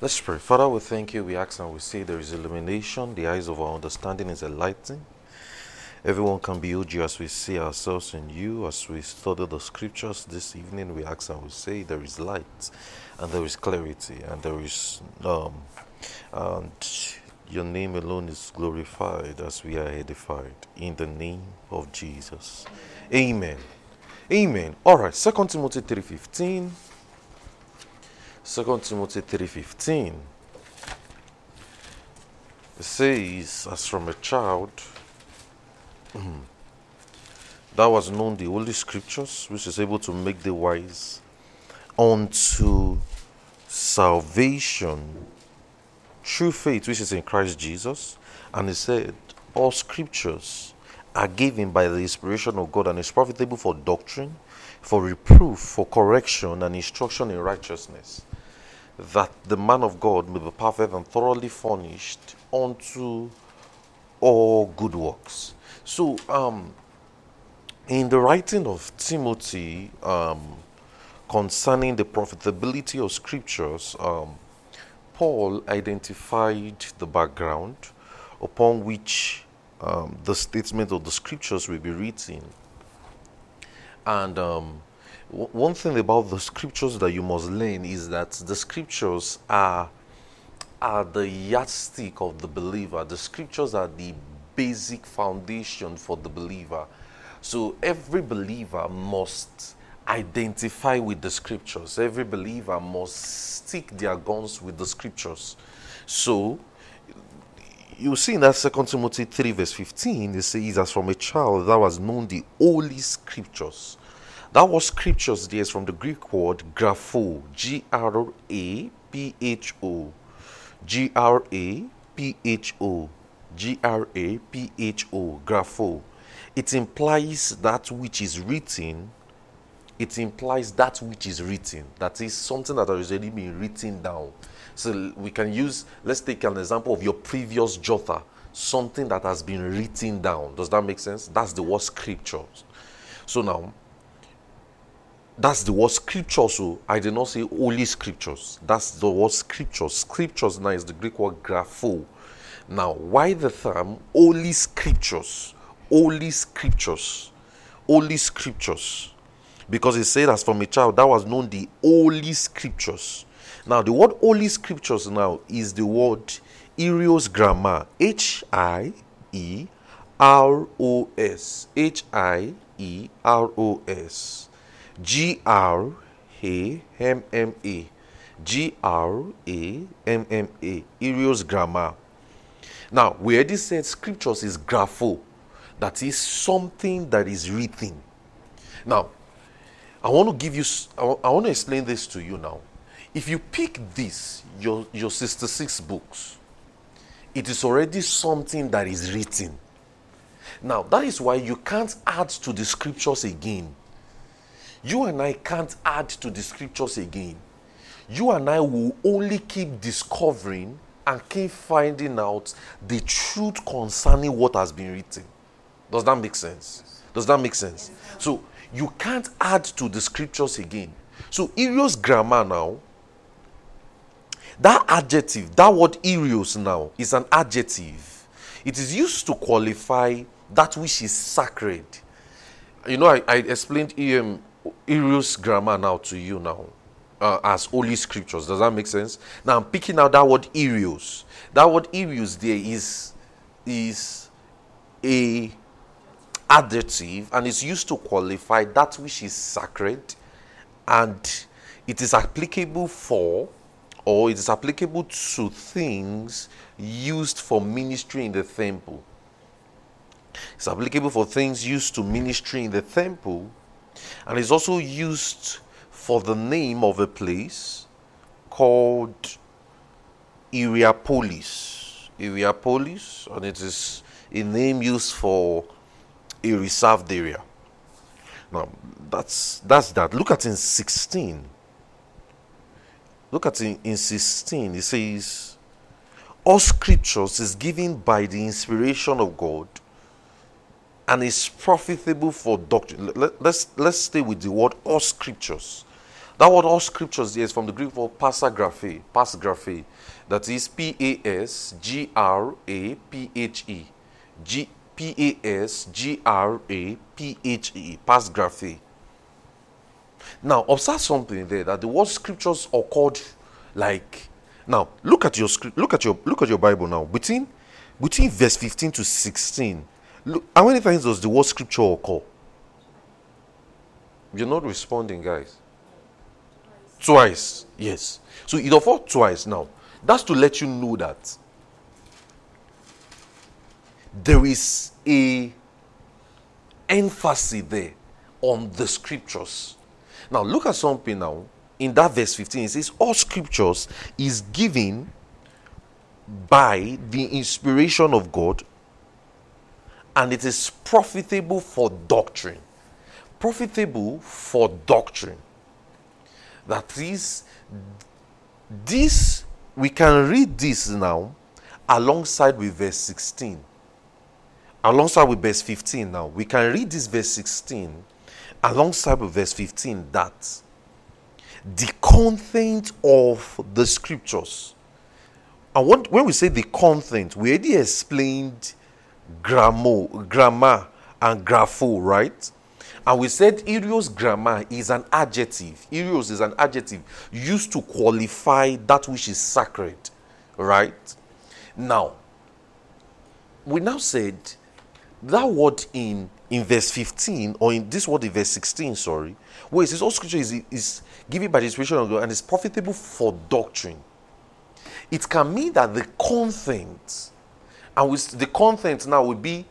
Let's pray. Father, we thank you. We ask and we say there is illumination. The eyes of our understanding is enlightened. Everyone can behold you as we see ourselves in you. As we study the scriptures this evening, we ask and we say there is light and there is clarity and there is um and your name alone is glorified as we are edified in the name of Jesus. Amen. Amen. All right, 2 Timothy 3:15. 2 Timothy 3:15. It says, as from a child hmm, that was known the holy scriptures, which is able to make the wise unto salvation through faith which is in Christ Jesus. And he said, All scriptures are given by the inspiration of God and is profitable for doctrine, for reproof, for correction, and instruction in righteousness, that the man of God may be perfect and thoroughly furnished unto all good works. So, um, in the writing of Timothy um, concerning the profitability of scriptures, um, Paul identified the background upon which um, the statement of the scriptures will be written. And um, one thing about the scriptures that you must learn is that the scriptures are are the yardstick of the believer. The scriptures are the basic foundation for the believer. So every believer must identify with the scriptures. Every believer must stick their guns with the scriptures. So you see in that second Timothy 3, verse 15, it says, As from a child thou hast known the holy scriptures. That was scriptures there is from the Greek word grapho, G R A P H O. G R A P H O. G R A P H O. Grapho. It implies that which is written it implies that which is written. That is something that has already been written down. So we can use, let's take an example of your previous jota, something that has been written down. Does that make sense? That's the word scriptures. So now, that's the word scriptures. So I did not say holy scriptures. That's the word scriptures. Scriptures now is the Greek word grapho. Now, why the term holy scriptures? Holy scriptures. Holy scriptures because it said as from a child that was known the holy scriptures now the word holy scriptures now is the word Hieros gramma H I E R O S H I E R O S G R A M M A G R A M M A Hieros gramma now we already said scriptures is grapho that is something that is written now I want to give you, I want to explain this to you now. If you pick this, your, your 66 books, it is already something that is written. Now, that is why you can't add to the scriptures again. You and I can't add to the scriptures again. You and I will only keep discovering and keep finding out the truth concerning what has been written. Does that make sense? Does that make sense? So, you can't add to the scriptures again. So, Hieros gramma now, that adjective, that word Hieros now, is an adjective. It is used to qualify that which is sacred. You know, I, I explained um, Hieros gramma now to you now uh, as holy scriptures. Does that make sense? Now I'm picking out that word Hieros. That word Hieros there is is a adjective and it's used to qualify that which is sacred and it is applicable for or it is applicable to things used for ministry in the temple. It's applicable for things used to ministry in the temple and is also used for the name of a place called Iriapolis. Hierapolis, and it is a name used for a reserved area. Now, that's that's that. Look at in 16. Look at in, in 16. It says, All scriptures is given by the inspiration of God and is profitable for doctrine. Let, let's let's stay with the word all scriptures. That word all scriptures is from the Greek word passagraphe, passagraphe. That is P A S G R A P H E. G P A S G R A P H E. Passagraphe. Now observe something there that the word scriptures occurred like now look at your script look at your look at your Bible now. Between between verse 15 to 16. Look, how many times does the word scripture occur? You're not responding, guys. Twice. Yes. So it occurred twice now. That's to let you know that there is a emphasis there on the scriptures. Now look at something now. In that verse 15, it says, All scriptures is given by the inspiration of God and it is profitable for doctrine. Profitable for doctrine. That is, this, we can read this now alongside with verse 16. Alongside with verse 15 now. We can read this verse 16 alongside with verse 15 that the content of the scriptures. And when we say the content, we already explained grammar, grammar and grapho, right? And we said Hieros gramma is an adjective. Hieros is an adjective used to qualify that which is sacred, right? Now, we now said that word in in verse 15 or in this word in verse 16 sorry where it says all scripture is, is given by the inspiration of god and is profitable for doctrine it can mean that the content and with the content now will be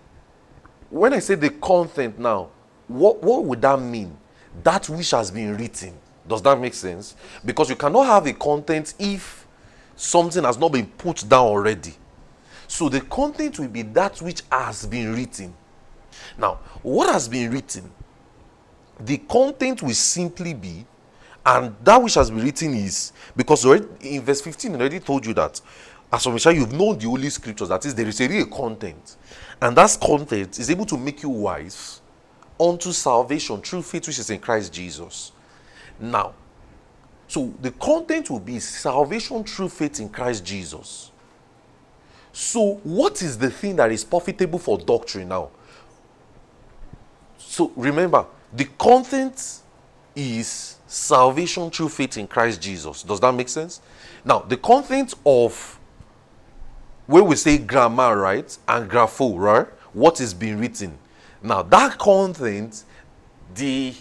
when i say the content now what, what would that mean? That which has been written. Does that make sense? Because you cannot have a content if something has not been put down already. So the content will be that which has been written. Now, what has been written, the content will simply be, and that which has been written is because already in verse 15, I already told you that as for Michelle, you've known the Holy Scriptures, that is, there is a real content, and that content is able to make you wise unto salvation through faith which is in Christ Jesus. Now, so the content will be salvation through faith in Christ Jesus. So, what is the thing that is profitable for doctrine now? So remember, the content is salvation through faith in Christ Jesus. Does that make sense? Now, the content of where we say grammar, right, and grapho, right, what is being written. Now, that content, the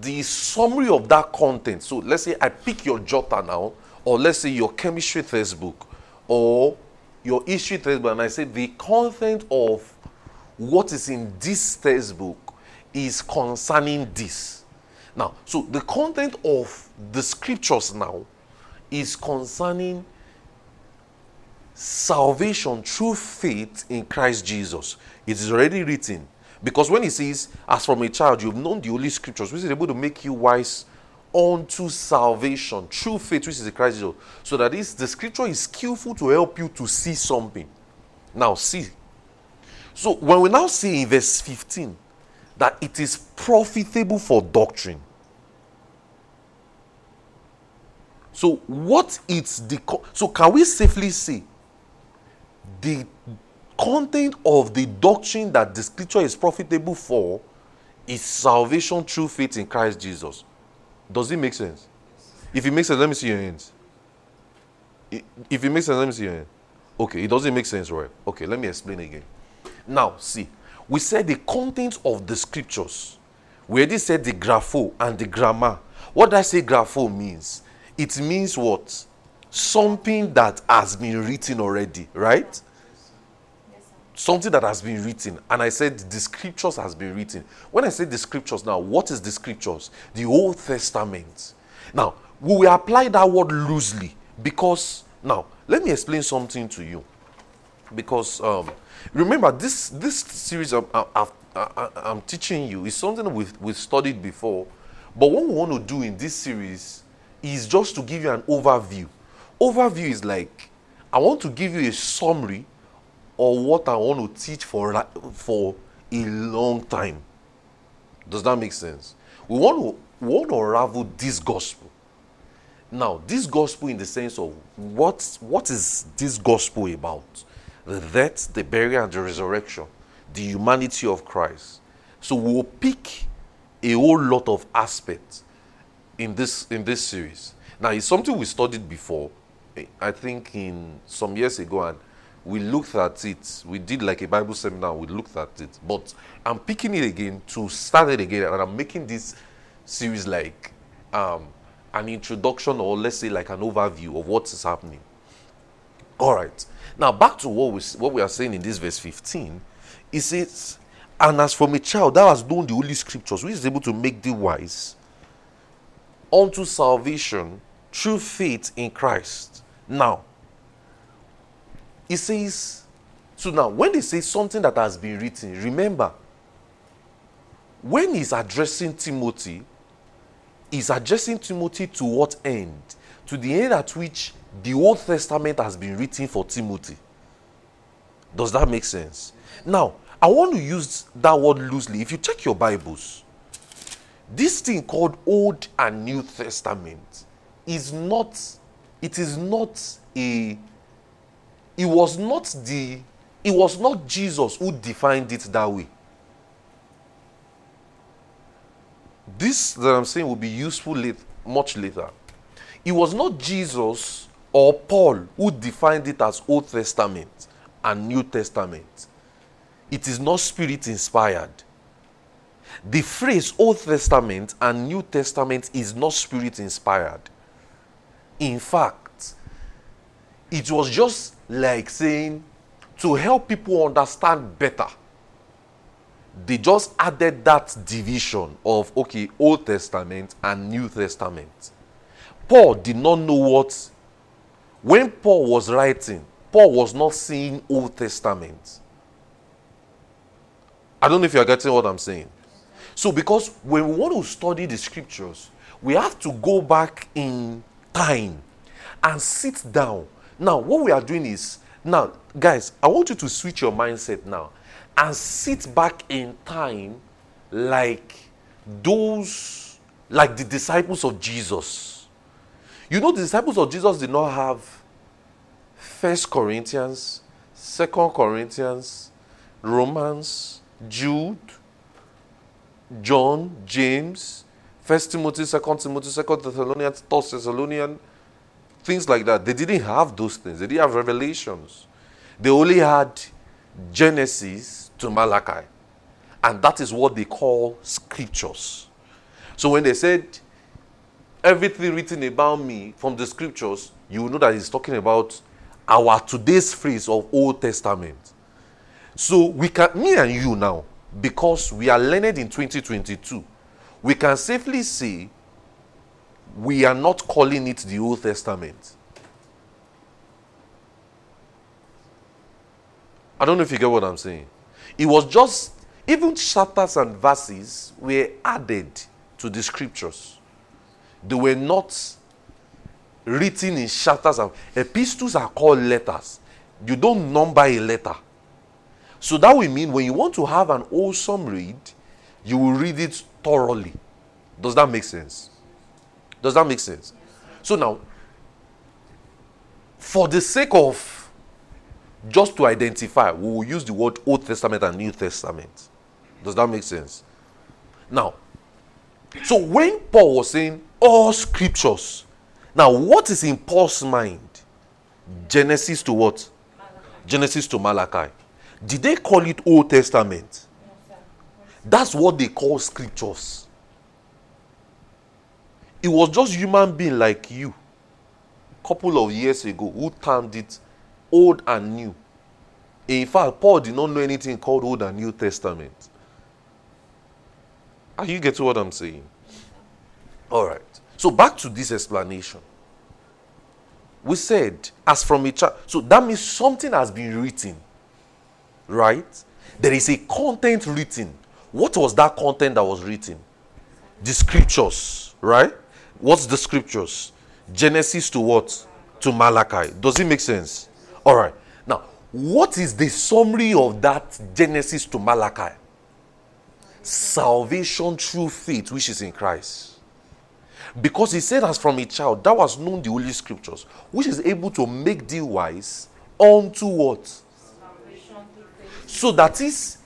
the summary of that content. So let's say I pick your jota now, or let's say your chemistry textbook, or your history textbook, and I say the content of what is in this textbook is concerning this. Now, so the content of the scriptures now is concerning salvation through faith in Christ Jesus. It is already written. Because when he says, as from a child, you've known the Holy Scriptures, which is able to make you wise unto salvation through faith, which is in Christ Jesus. So that is the scripture is skillful to help you to see something. Now, see, so when we now see in verse 15 that it is profitable for doctrine. So what it's the so can we safely say the content of the doctrine that the scripture is profitable for is salvation through faith in Christ Jesus. Does it make sense? If it makes sense, let me see your hands. If it makes sense, let me see your hand. Okay, it doesn't make sense, right? Okay, let me explain again. Now, see, we said the content of the scriptures. We already said the grapho and the grammar. What I say grapho means? It means what? Something that has been written already, right? Something that has been written. And I said the scriptures has been written. When I say the scriptures now, what is the scriptures? The Old Testament. Now, we will apply that word loosely because now let me explain something to you. Because um, Remember, this, this series I'm, I'm, I'm teaching you is something we've, we've studied before. But what we want to do in this series is just to give you an overview. Overview is like, I want to give you a summary of what I want to teach for, for a long time. Does that make sense? We want to we want to unravel this gospel. Now, this gospel in the sense of what, what is this gospel about? The death, the burial, and the resurrection, the humanity of Christ. So we'll pick a whole lot of aspects in this in this series. Now, it's something we studied before, I think in some years ago, and we looked at it. We did like a Bible seminar, we looked at it. But I'm picking it again to start it again, and I'm making this series like um, an introduction or let's say like an overview of what is happening. All right. Now back to what we what we are saying in this verse 15. It says, And as from a child thou hast known the holy scriptures, which is able to make thee wise unto salvation through faith in Christ. Now, it says, so now when they say something that has been written, remember, when he's addressing Timothy, he's addressing Timothy to what end? To the end at which the Old Testament has been written for Timothy. Does that make sense? Now, I want to use that word loosely. If you check your Bibles, this thing called Old and New Testament is not, it is not a, it was not the, it was not Jesus who defined it that way. This that I'm saying will be useful late, much later. It was not Jesus or Paul who defined it as Old Testament and New Testament. It is not spirit inspired. The phrase Old Testament and New Testament is not spirit inspired. In fact, it was just like saying to help people understand better, they just added that division of, okay, Old Testament and New Testament. Paul did not know what, when Paul was writing, Paul was not seeing Old Testament. I don't know if you're getting what I'm saying. So, because when we want to study the scriptures, we have to go back in time and sit down. Now, what we are doing is, now, guys, I want you to switch your mindset now and sit back in time like those, like the disciples of Jesus. You know, the disciples of Jesus did not have First Corinthians, Second Corinthians, Romans, Jude, John, James, First Timothy, Second Timothy, Second Thessalonians, Third Thessalonian, things like that. They didn't have those things. They didn't have revelations. They only had Genesis to Malachi. And that is what they call scriptures. So when they said everything written about me from the scriptures, you know that he's talking about our today's phrase of Old Testament. So we can, me and you now, because we are learned in 2022, we can safely say we are not calling it the Old Testament. I don't know if you get what I'm saying. It was just, even chapters and verses were added to the scriptures. They were not written in chapters epistles are called letters. You don't number a letter. So that will mean when you want to have an awesome read, you will read it thoroughly. Does that make sense? Does that make sense? So now, for the sake of just to identify, we will use the word Old Testament and New Testament. Does that make sense? Now, so when Paul was saying all scriptures, now what is in Paul's mind? Genesis to what? Genesis to Malachi. Did they call it Old Testament? That's what they call scriptures. It was just human being like you, a couple of years ago, who termed it Old and New. In fact, Paul did not know anything called Old and New Testament. Are you getting what I'm saying? All right. So back to this explanation. We said, as from a child, so that means something has been written right? There is a content written. What was that content that was written? The scriptures, right? What's the scriptures? Genesis to what? To Malachi. Does it make sense? All right. Now, what is the summary of that Genesis to Malachi? Salvation through faith, which is in Christ. Because he said, as from a child, thou hast known the holy scriptures, which is able to make thee wise unto what? So that is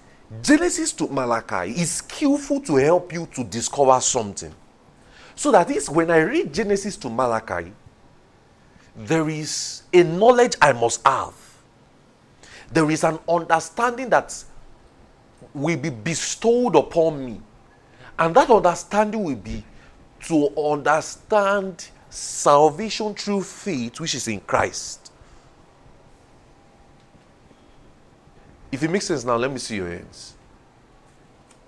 Genesis to Malachi is skillful to help you to discover something. So that is when I read Genesis to Malachi, there is a knowledge I must have. There is an understanding that will be bestowed upon me. And that understanding will be to understand salvation through faith, which is in Christ. If it makes sense now, let me see your hands.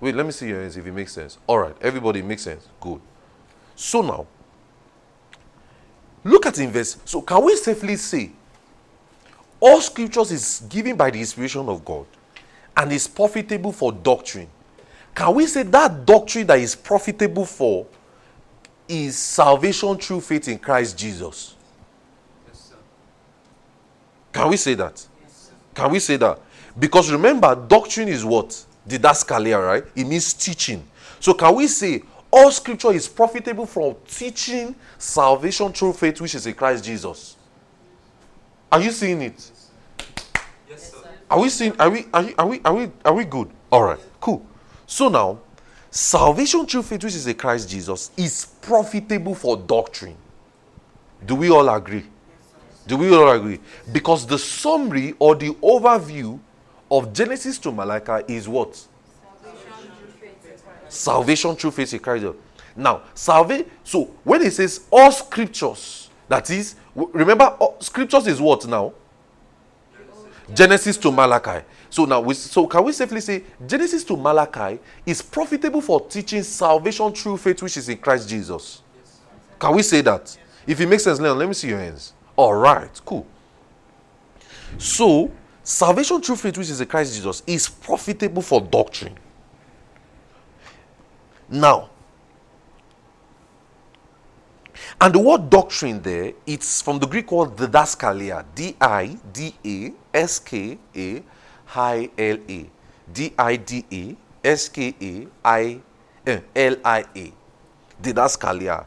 Wait, let me see your hands if it makes sense. All right, everybody makes sense. Good. So now, look at the verse. So can we safely say all scriptures is given by the inspiration of God and is profitable for doctrine? Can we say that doctrine that is profitable for is salvation through faith in Christ Jesus? Yes, sir. Can we say that? Yes, Can we say that? Because remember, doctrine is what? Didaskalia, right? It means teaching. So can we say all scripture is profitable for teaching salvation through faith, which is in Christ Jesus? Are you seeing it? Yes, sir. Are we seeing? Are we? Are, you, are we? Are we? Are we good? All right. Cool. So now, salvation through faith, which is in Christ Jesus, is profitable for doctrine. Do we all agree? Do we all agree? Because the summary or the overview of Genesis to Malachi is what? Salvation through faith in Christ. Now, salvation. So when it says all scriptures, that is, remember, all, scriptures is what now? Genesis to Malachi. So now, we, so can we safely say Genesis to Malachi is profitable for teaching salvation through faith, which is in Christ Jesus? Can we say that? If it makes sense, Leon, let me see your hands. All right, cool. So Salvation through faith, which is in Christ Jesus, is profitable for doctrine. Now, and the word doctrine there, it's from the Greek word didaskalia, D I D A S K A I L A. D I D A S K A I L I A. Didaskalia,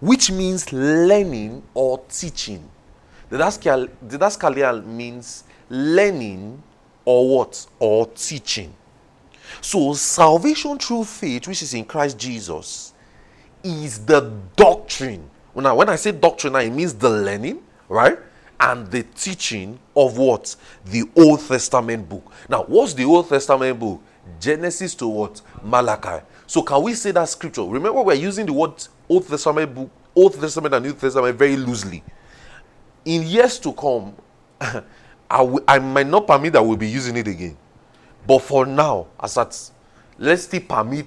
which means learning or teaching. Didaskalia means learning or what? Or teaching. So, salvation through faith, which is in Christ Jesus, is the doctrine. Now, when I say doctrine, it means the learning, right? And the teaching of what? The Old Testament book. Now, what's the Old Testament book? Genesis to what? Malachi. So, can we say that scripture? Remember, we're using the word Old Testament book, Old Testament and New Testament very loosely. In years to come, I might not permit that we'll be using it again. But for now, as at let's still permit,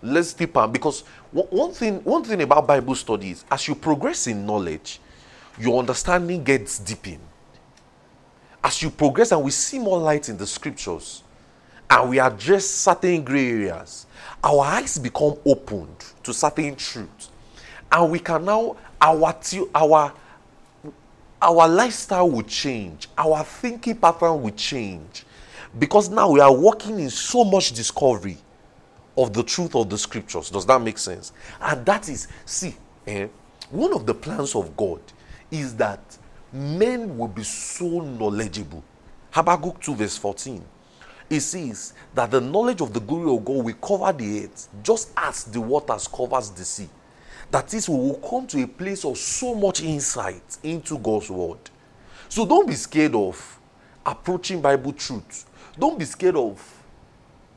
let's still permit because one thing, one thing about Bible studies, as you progress in knowledge, your understanding gets deepened. As you progress and we see more light in the scriptures, and we address certain gray areas, our eyes become opened to certain truths, and we can now our our our lifestyle will change, our thinking pattern will change. Because now we are working in so much discovery of the truth of the scriptures. Does that make sense? And that is, see, eh, one of the plans of God is that men will be so knowledgeable. Habakkuk 2, verse 14. It says that the knowledge of the glory of God will cover the earth just as the waters covers the sea. That is, we will come to a place of so much insight into God's word. So don't be scared of approaching Bible truth. Don't be scared of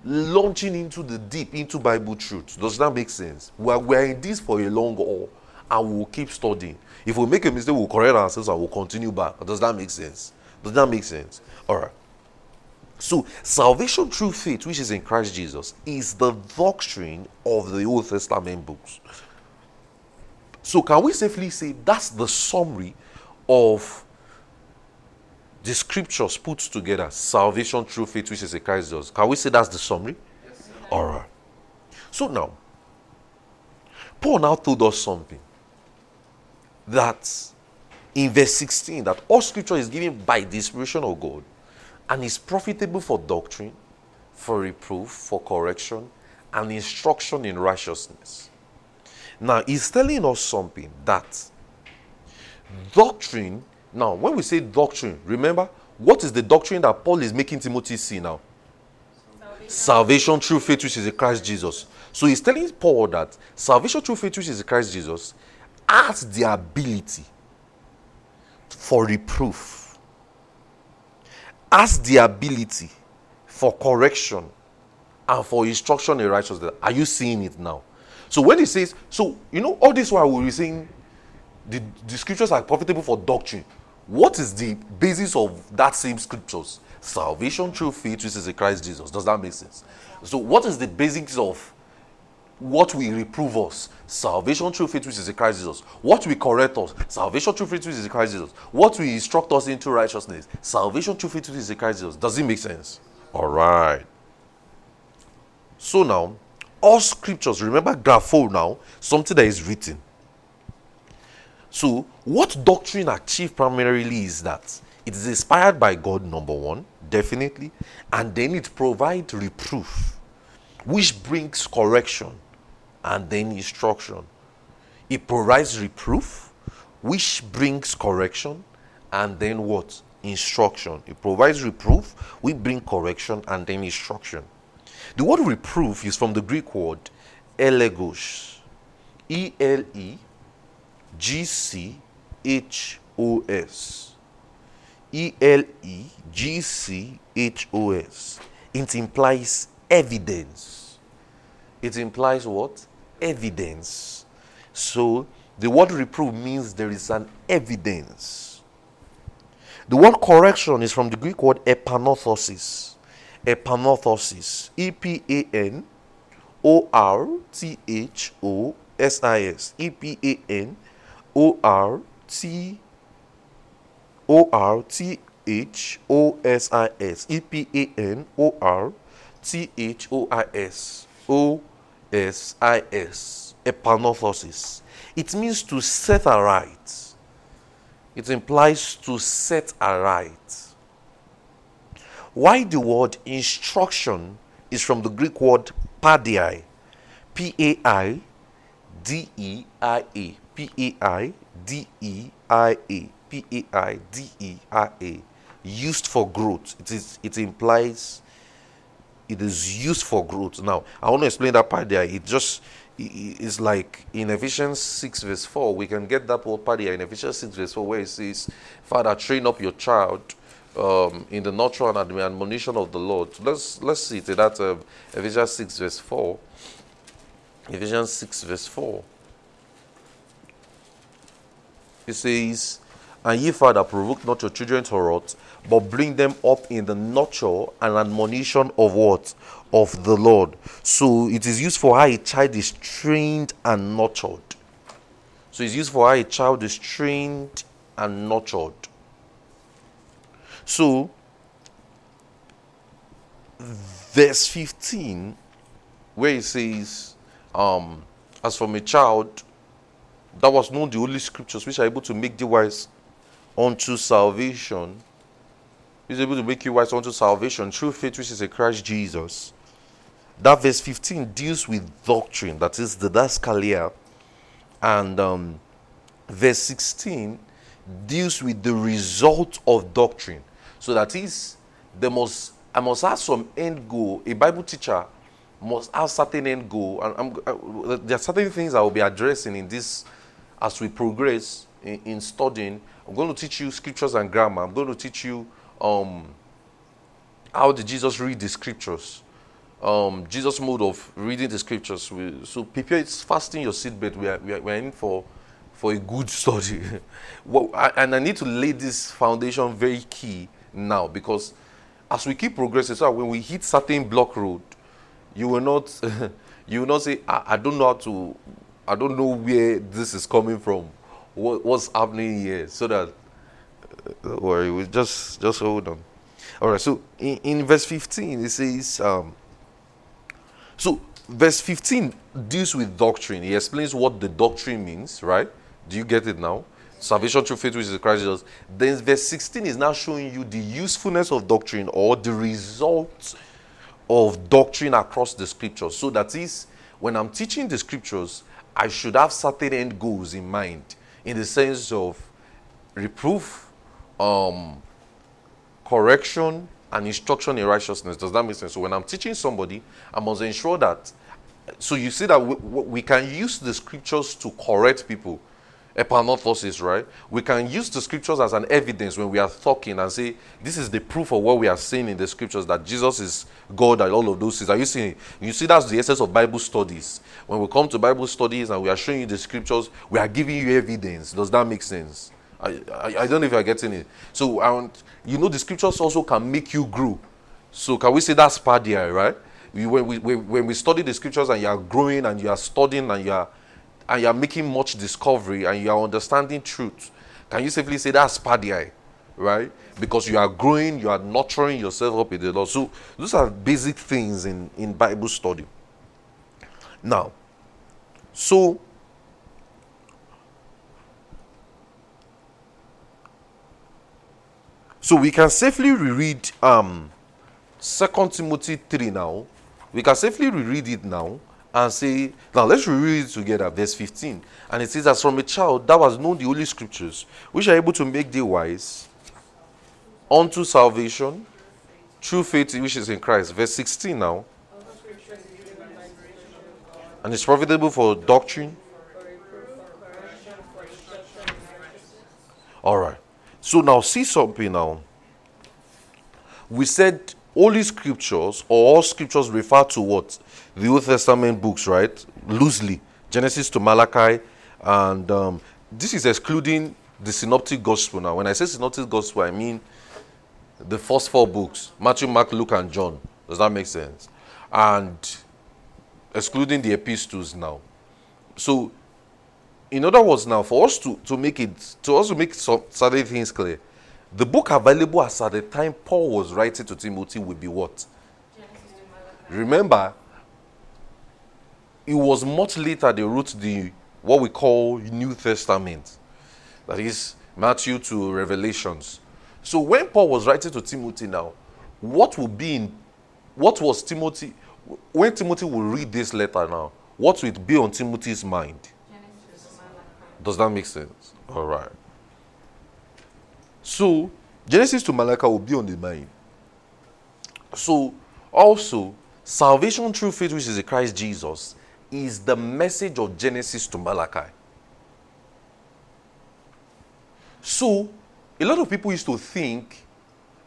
launching into the deep into Bible truth. Does that make sense? We are, we are in this for a long haul and we will keep studying. If we make a mistake, we'll correct ourselves and we'll continue back. Does that make sense? Does that make sense? All right. So, salvation through faith, which is in Christ Jesus, is the doctrine of the Old Testament books. So, can we safely say that's the summary of the scriptures put together? Salvation through faith, which is a Christ Jesus. Can we say that's the summary? Yes, All right. So now, Paul now told us something that in verse 16 that all scripture is given by the inspiration of God and is profitable for doctrine, for reproof, for correction, and instruction in righteousness Now, he's telling us something that doctrine, now, when we say doctrine, remember, what is the doctrine that Paul is making Timothy see now? Salvation, salvation through faith, which is in Christ Jesus. So he's telling Paul that salvation through faith, which is in Christ Jesus, has the ability for reproof, has the ability for correction, and for instruction in righteousness. Are you seeing it now? So when he says, so you know, all this while we're saying the, the scriptures are profitable for doctrine. What is the basis of that same scriptures? Salvation through faith, which is in Christ Jesus. Does that make sense? So, what is the basics of what we reprove us? Salvation through faith, which is in Christ Jesus. What we correct us? Salvation through faith, which is in Christ Jesus. What we instruct us into righteousness? Salvation through faith, which is in Christ Jesus. Does it make sense? All right. So now, all scriptures, remember grapho now, something that is written. So, what doctrine achieved primarily is that it is inspired by God, number one, definitely, and then it provides reproof, which brings correction and then instruction. It provides reproof, which brings correction, and then what? Instruction. It provides reproof, we bring correction, and then instruction. The word reproof is from the Greek word elegos. E L E G C H O S. E L E G C H O S. It implies evidence. It implies what? Evidence. So the word reprove means there is an evidence. The word correction is from the Greek word epanorthosis. Epanorthosis. E P A N O R T H O S I S. E P A N O R T O R T H O S I S E P A N O R T H O I S O S I S epanorthosis. It means to set aright. It implies to set aright. Why the word instruction is from the Greek word paideia, P A I D E I A. P A I D E I A. P A I D E I A. Used for growth. It is. It implies. It is used for growth. Now, I want to explain that part there. It just it's like in Ephesians 6 verse 4, we can get that word part there in Ephesians 6 verse 4 where it says, Father, train up your child um, in the nurture and admonition of the Lord. Let's let's see. That uh, Ephesians 6 verse 4. Ephesians 6 verse 4. He says, And ye, Father, provoke not your children to wrath, but bring them up in the nurture and admonition of what? Of the Lord. So it is used for how a child is trained and nurtured. So it's used for how a child is trained and nurtured. So, verse 15, where it says, um, As from a child, that was known the Holy Scriptures, which are able to make thee wise unto salvation. Is able to make you wise unto salvation through faith, which is in Christ Jesus. That verse 15 deals with doctrine, that is the didaskalia. And um, verse 16 deals with the result of doctrine. So that is, there must I must have some end goal. A Bible teacher must have certain end goal, and I'm, I, uh, there are certain things I will be addressing in this as we progress in, in, studying, I'm going to teach you scriptures and grammar. I'm going to teach you um, how did Jesus read the scriptures, um, Jesus' mode of reading the scriptures. We, so prepare, fasten your seatbelt. We are, we are, we are in for, for a good study. well, I, and I need to lay this foundation very key now because as we keep progressing, so when we hit certain block road, you will not, you will not say, I, I don't know how to I don't know where this is coming from, what, what's happening here, so that uh, worry, we just just hold on. All right, so in, in verse 15 it says, um, so verse 15 deals with doctrine. He explains what the doctrine means, right? Do you get it now? Salvation through faith, which is Christ Jesus. Then verse 16 is now showing you the usefulness of doctrine or the result of doctrine across the scriptures. So that is, when I'm teaching the scriptures, I should have certain end goals in mind in the sense of reproof, um, correction, and instruction in righteousness. Does that make sense? So when I'm teaching somebody, I must ensure that. So you see that we, we can use the scriptures to correct people epanorthosis, right? We can use the scriptures as an evidence when we are talking and say, this is the proof of what we are saying in the scriptures that Jesus is God and all of those things. Are you seeing? You see, that's the essence of Bible studies. When we come to Bible studies and we are showing you the scriptures, we are giving you evidence. Does that make sense? I, I, I don't know if you're getting it. So, want, you know, the scriptures also can make you grow. So, can we say that's part spardia, right? We, when, we, when we study the scriptures and you are growing and you are studying and you are and you are making much discovery and you are understanding truth, can you safely say that's spadii, right? Because you are growing, you are nurturing yourself up in the Lord. So those are basic things in, in Bible study. Now, so so we can safely reread um Second Timothy 3 now. We can safely reread it now and say, now let's read together, verse 15. And it says, As from a child that was known the Holy Scriptures, which are able to make thee wise unto salvation through faith which is in Christ. Verse 16 now. And it's profitable for doctrine. All right. So now see something now. We said Holy Scriptures or all Scriptures refer to what? The Old Testament books, right? Loosely, Genesis to Malachi, and um, this is excluding the Synoptic Gospel. Now, when I say Synoptic Gospel, I mean the first four books: Matthew, Mark, Luke, and John. Does that make sense? And excluding the epistles now. So, in other words, now for us to, to make it to also make some certain things clear, the book available as at the time Paul was writing to Timothy would be what? Remember, it was much later they wrote the what we call New Testament. That is Matthew to Revelations. So when Paul was writing to Timothy now, what would be in what was Timothy when Timothy will read this letter now, what it be on Timothy's mind? Does that make sense? All right. So Genesis to Malachi will be on the mind. So also salvation through faith, which is in Christ Jesus, is the message of Genesis to Malachi. So, a lot of people used to think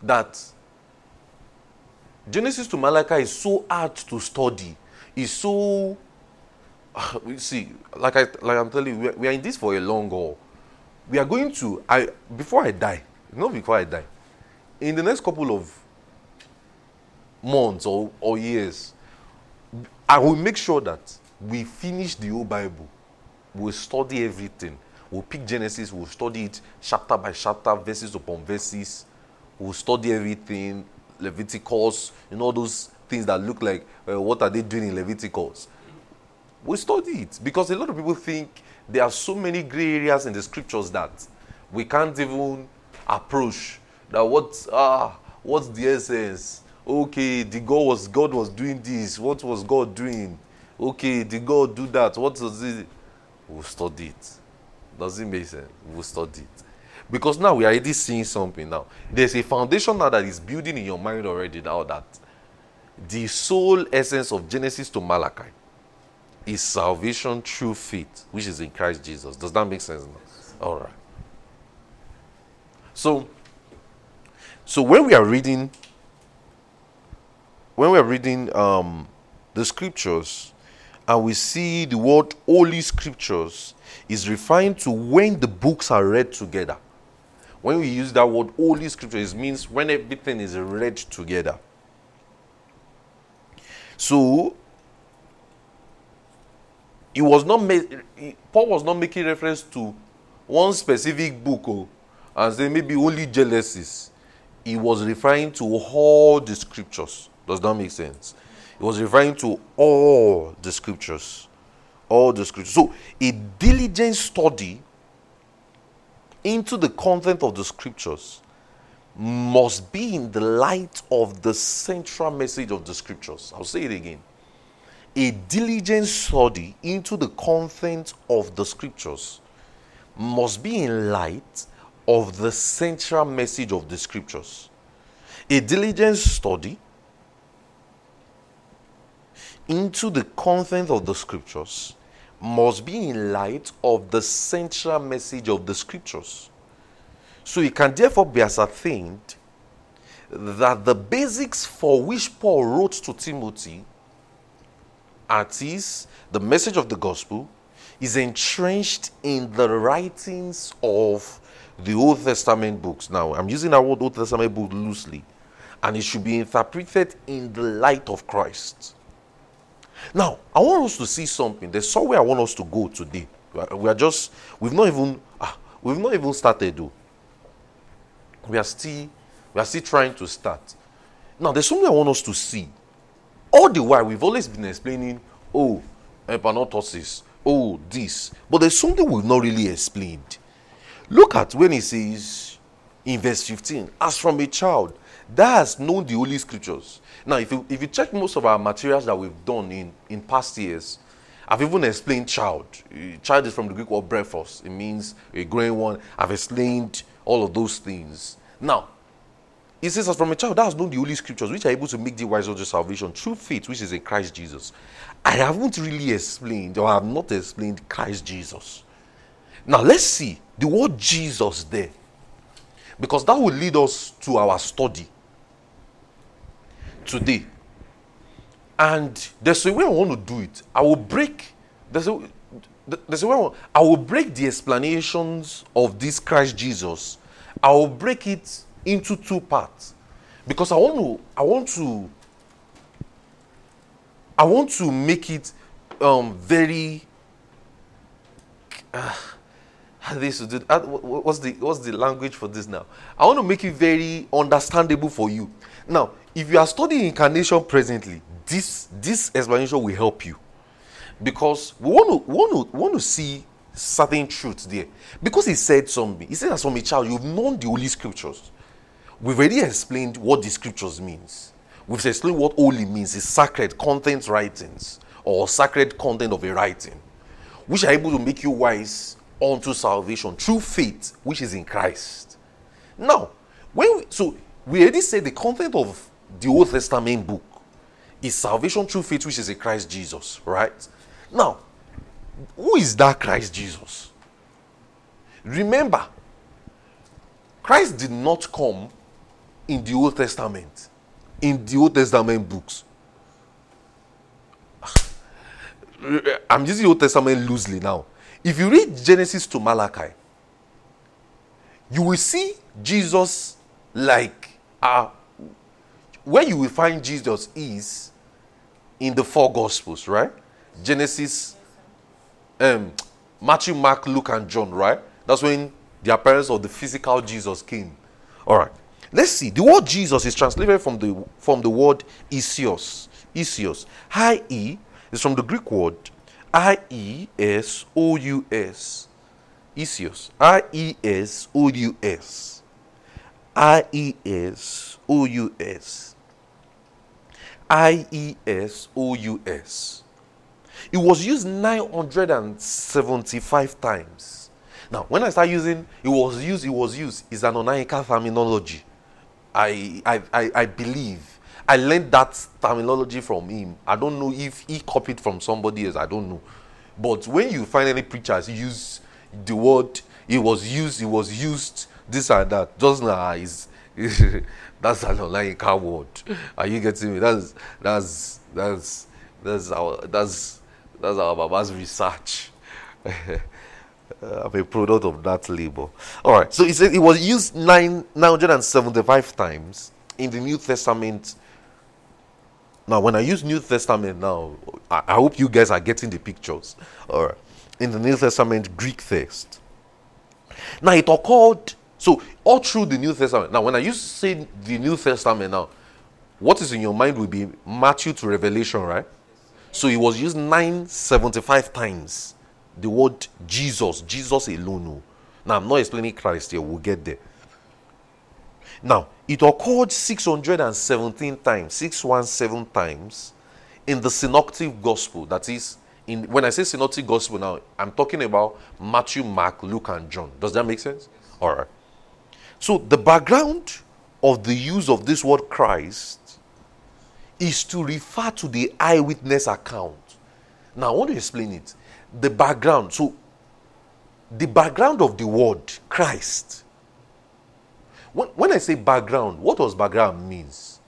that Genesis to Malachi is so hard to study. Is so we see, like I like I'm telling you, we are in this for a long haul. We are going to I before I die, not before I die, in the next couple of months or, or years, I will make sure that we finish the whole Bible. We'll study everything. We'll pick Genesis, we'll study it chapter by chapter, verses upon verses. We'll study everything, Leviticus, you know, those things that look like uh, what are they doing in Leviticus. We study it because a lot of people think there are so many gray areas in the scriptures that we can't even approach. That what ah what's the essence? Okay, the God was God was doing this. What was God doing? Okay, did God do that? What does it? We'll study it. Does it make sense? We'll study it. Because now we are already seeing something now. There's a foundation now that is building in your mind already now that the sole essence of Genesis to Malachi is salvation through faith, which is in Christ Jesus. Does that make sense now? All right. So, so when we are reading, when we are reading um, the scriptures, and we see the word holy scriptures is referring to when the books are read together. When we use that word holy scriptures, it means when everything is read together. So he was not Paul was not making reference to one specific book oh, and say maybe only Genesis. He was referring to all the scriptures. Does that make sense? He was referring to all the scriptures. All the scriptures. So, a diligent study into the content of the scriptures must be in the light of the central message of the scriptures. I'll say it again. a diligent study into the content of the scriptures must be in light of the central message of the scriptures. A diligent study into the content of the scriptures must be in light of the central message of the scriptures. So it can therefore be ascertained that the basics for which Paul wrote to Timothy, at is the message of the gospel, is entrenched in the writings of the Old Testament books. Now, I'm using our word Old Testament book loosely, and it should be interpreted in the light of Christ. Now, I want us to see something. There's somewhere I want us to go today. We are just, we've not even, ah, not even started though. We are still, we are still trying to start. Now, there's something I want us to see. All the while, we've always been explaining, oh, epanorthosis, oh, this. But there's something we've not really explained. Look at when he says in verse 15, as from a child, that has known the Holy Scriptures. Now, if you, if you check most of our materials that we've done in, in past years, I've even explained child. Child is from the Greek word brephos. It means a growing one. I've explained all of those things. Now, it says, as from a child that has known the Holy Scriptures, which are able to make the wise unto salvation through faith, which is in Christ Jesus. I haven't really explained, or I have not explained Christ Jesus. Now, let's see the word Jesus there, because that will lead us to our study today. And there's a way I want to do it. I will break. There's a, there's a way I, I will break the explanations of this Christ Jesus. I will break it into two parts because I want to. I want to. I want to make it um, very. Uh, this do, uh, what's the what's the language for this now? I want to make it very understandable for you. Now, if you are studying incarnation presently, this this explanation will help you because we want to want to want to see certain truths there. Because he said something, he said as from a child you've known the holy scriptures. We've already explained what the scriptures means. We've explained what holy means is sacred content writings or sacred content of a writing, which are able to make you wise unto salvation through faith, which is in Christ. Now, when we, so we already said the content of the Old Testament book is salvation through faith, which is in Christ Jesus, right? Now, who is that Christ Jesus? Remember, Christ did not come in the Old Testament, in the Old Testament books. I'm using Old Testament loosely now. If you read Genesis to Malachi, you will see Jesus like uh, where you will find Jesus is in the four gospels, right? Genesis, um, Matthew, Mark, Luke, and John, right? That's when the appearance of the physical Jesus came. All right. Let's see. The word Jesus is translated from the from the word Iesous. Iesous. Hi E is from the Greek word I E S O U S. Iesous. I I E S O U S. I E S O U S. It was used 975 times. Now, when I start using it was used, it was used is an Onayika terminology. I, I, I, I believe. I learned that terminology from him. I don't know if he copied from somebody else. I don't know. But when you finally preachers use the word, it was used, it was used, this and that. Just now ah, is that's an online car word. Are you getting me? That's that's that's that's our that's that's our Baba's research. Uh, I'm a product of that label. All right. So he said it was used nine hundred and seventy five times in the New Testament. Now, when I use New Testament now, I, I hope you guys are getting the pictures. All right. In the New Testament Greek text. Now it occurred so all through the New Testament. Now, when I use to say the New Testament now, what is in your mind will be Matthew to Revelation, right? So it was used 975 times. The word Jesus, Jesus alone. Oh. Now I'm not explaining Christ here, we'll get there. Now, it occurred 617 times, 617 times in the synoptic gospel, that is, in, when I say synoptic gospel now, I'm talking about Matthew, Mark, Luke, and John. Does that make sense? All right. So the background of the use of this word Christ is to refer to the eyewitness account. Now I want to explain it. The background. So the background of the word Christ. When, when I say background, what does background means?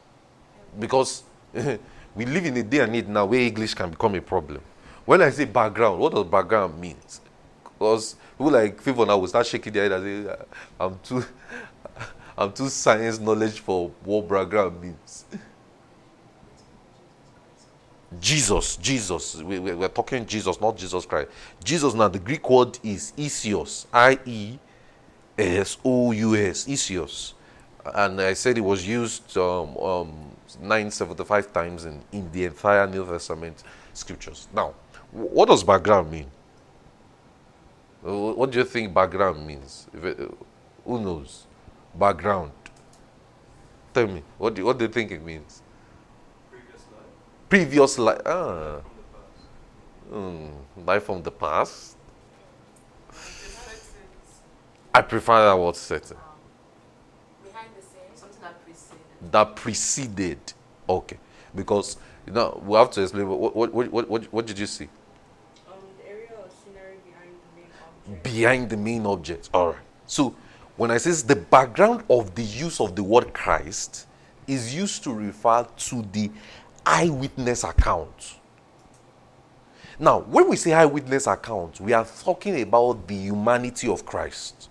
Because we live in a day and age now where English can become a problem. When I say background, what does background means? Because people like people now will start shaking their head and say, I'm too I'm too science knowledge for what background means. Jesus, Jesus. We, we, we're talking Jesus, not Jesus Christ. Jesus now, the Greek word is Iesous. I E S O U S. Iesous. And I said it was used um, um, 975 times in, in the entire New Testament scriptures. Now, what does background mean? What do you think background means? It, who knows? Background. Tell me, what do, what do you think it means? Previous life. Previous life. Ah. Mm, life from the past. I prefer that word setting. Behind the scenes, something that preceded. That preceded. Okay. Because you know we have to explain what what what, what, what did you see? Um, the area or scenery behind the main object. Behind the main object. Alright. So when I says the background of the use of the word Christ is used to refer to the eyewitness account. Now, when we say eyewitness account, we are talking about the humanity of Christ.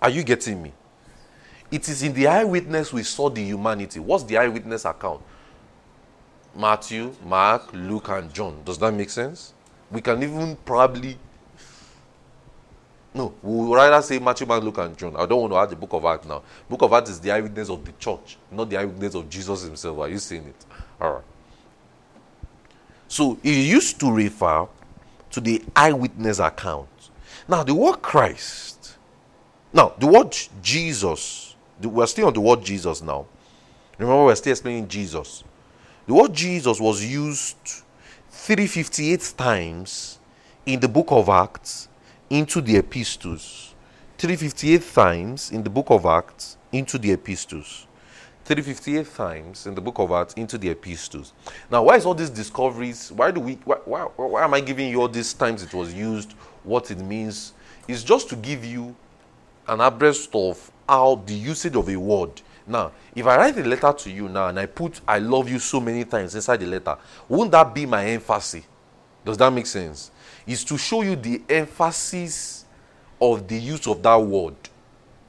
Are you getting me? It is in the eyewitness we saw the humanity. What's the eyewitness account? Matthew, Mark, Luke, and John. Does that make sense? We can even probably no, we would rather say Matthew, Mark, Luke, and John. I don't want to add the book of Acts now. Book of Acts is the eyewitness of the church, not the eyewitness of Jesus himself. Are you seeing it? All right. So it used to refer to the eyewitness account. Now, the word Christ, now, the word Jesus, the, we're still on the word Jesus now. Remember, we're still explaining Jesus. The word Jesus was used 358 times in the book of Acts into the epistles. 358 times in the book of Acts into the epistles. 358 times in the book of Acts into the epistles. Now, why is all these discoveries? Why do we? Why, why, why am I giving you all these times it was used? What it means? It's just to give you an abreast of how the usage of a word. Now, if I write a letter to you now and I put "I love you" so many times inside the letter, won't that be my emphasis? Does that make sense? Is to show you the emphasis of the use of that word.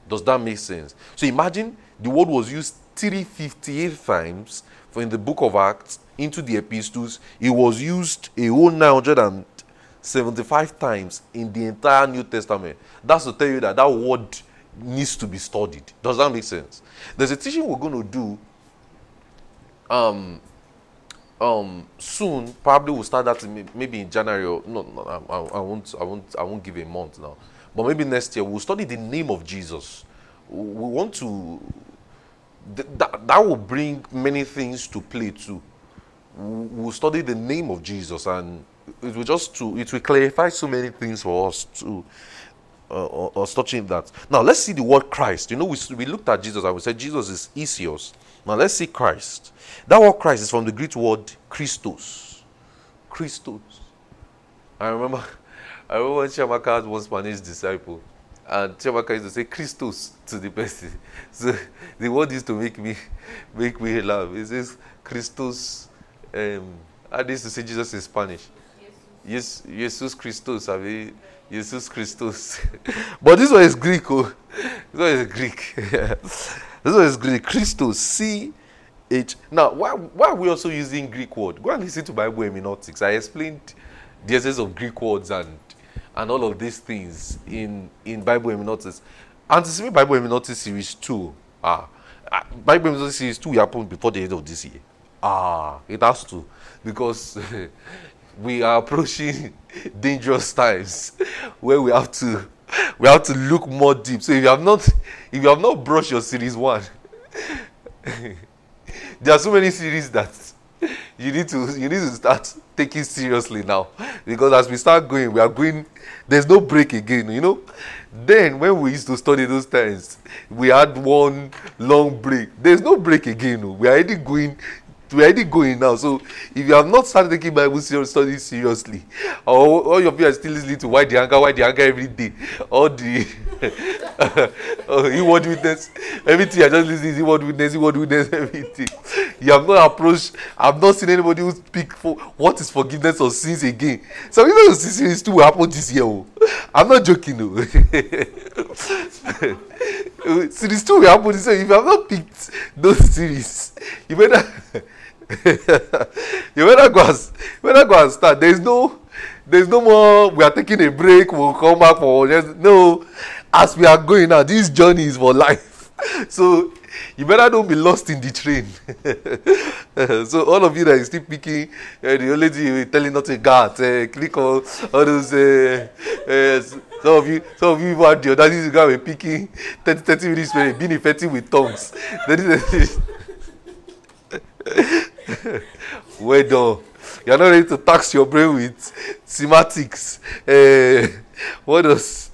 Does that make sense? So imagine the word was used 358 times for in the book of Acts into the epistles. It was used a whole 975 times in the entire New Testament. That's to tell you that that word needs to be studied. Does that make sense? There's a teaching we're going to do um, um soon probably we'll start that in, maybe in january or no, no I, I, won't i won't i won't give a month now. But maybe next year we'll study the name of jesus. We want to th- that, that will bring many things to play too. We'll study the name of jesus and it will just to it will clarify so many things for us to uh, us touching that. Now let's see the word christ. You know we, we looked at jesus and we said jesus is Iesous now let's see Christ. That word Christ is from the Greek word Christos. Christos. I remember, I remember when Chiamaka had one Spanish disciple, and Chiamaka used to say Christos to the person. So the word used to make me, make me laugh. It says Christos. Um, I used to say Jesus in Spanish. Yes, Jesus Christos. I mean, Jesus Christos. but this one is Greek. Oh. This one is Greek. This one is Greek. Christos. C H. Now, why, why are we also using Greek word? Go and listen to Bible hermeneutics. I explained the essence of Greek words and and all of these things in in Bible hermeneutics. Anticipate Bible hermeneutics series two. Ah, ah Bible hermeneutics series two will happen before the end of this year. Ah, it has to because we are approaching dangerous times where we have to we have to look more deep. So if you have not if you have not brushed your series one, there are so many series that you need to you need to start taking seriously now. Because as we start going we are going there's no break again you know? Then when we used to study those times we had one long break. There's no break again we are already going we are already going now. So if you have not started taking bible study seriously. Or all your people are still listening to why the anger why the anger every day. All the oh, inward witness. Everything i just listening to inward witness inward witness everything. You have not approached i have not seen anybody who speak for what is forgiveness of sins again. So you know sins still will happen this year oh. I'm not joking oh series two will happen year if you have not picked those series you better you better go and better go and start. There is no there is no more we are taking a break we will come back for just no as we are going now this journey is for life. So you better don't be lost in the train. So all of you that is still picking uh, the only you telling not to God uh, click on all those uh, uh, some of you some of you even had the audacity to go and picking thirty thirty minutes being effective with tongues. Well done. You are not ready to tax your brain with semantics. Uh, what does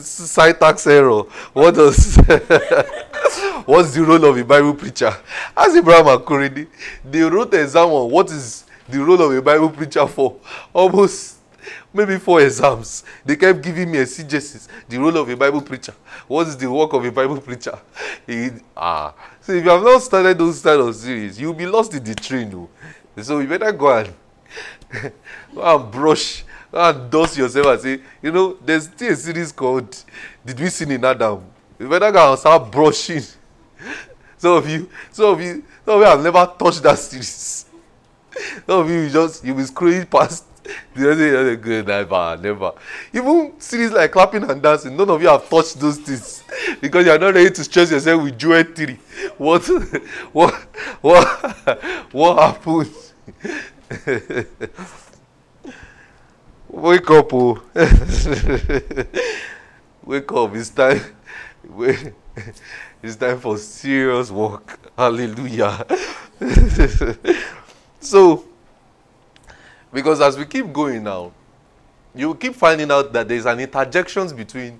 syntax error? What does what's the role of a bible preacher? As abraham akorede they wrote exam on what is the role of a bible preacher for? Almost maybe four exams. They kept giving me a exegesis. The role of a bible preacher. What is the work of a bible preacher? He ah. So if you have not started those kind of series you will be lost in the train so you better go and go and brush go and dust yourself and say you know there's still a series called did we sin in adam? You better go and start brushing. Some of you some of you some of you have never touched that series. Some of you you just you'll be scrolling past the other good never never. Even series like clapping and dancing none of you have touched those things. Because you are not ready to stress yourself with jewel three what what what what happened? Wake up oh. Wake up it's time it's time for serious work. Hallelujah. So because as we keep going now you keep finding out that there's an interjections between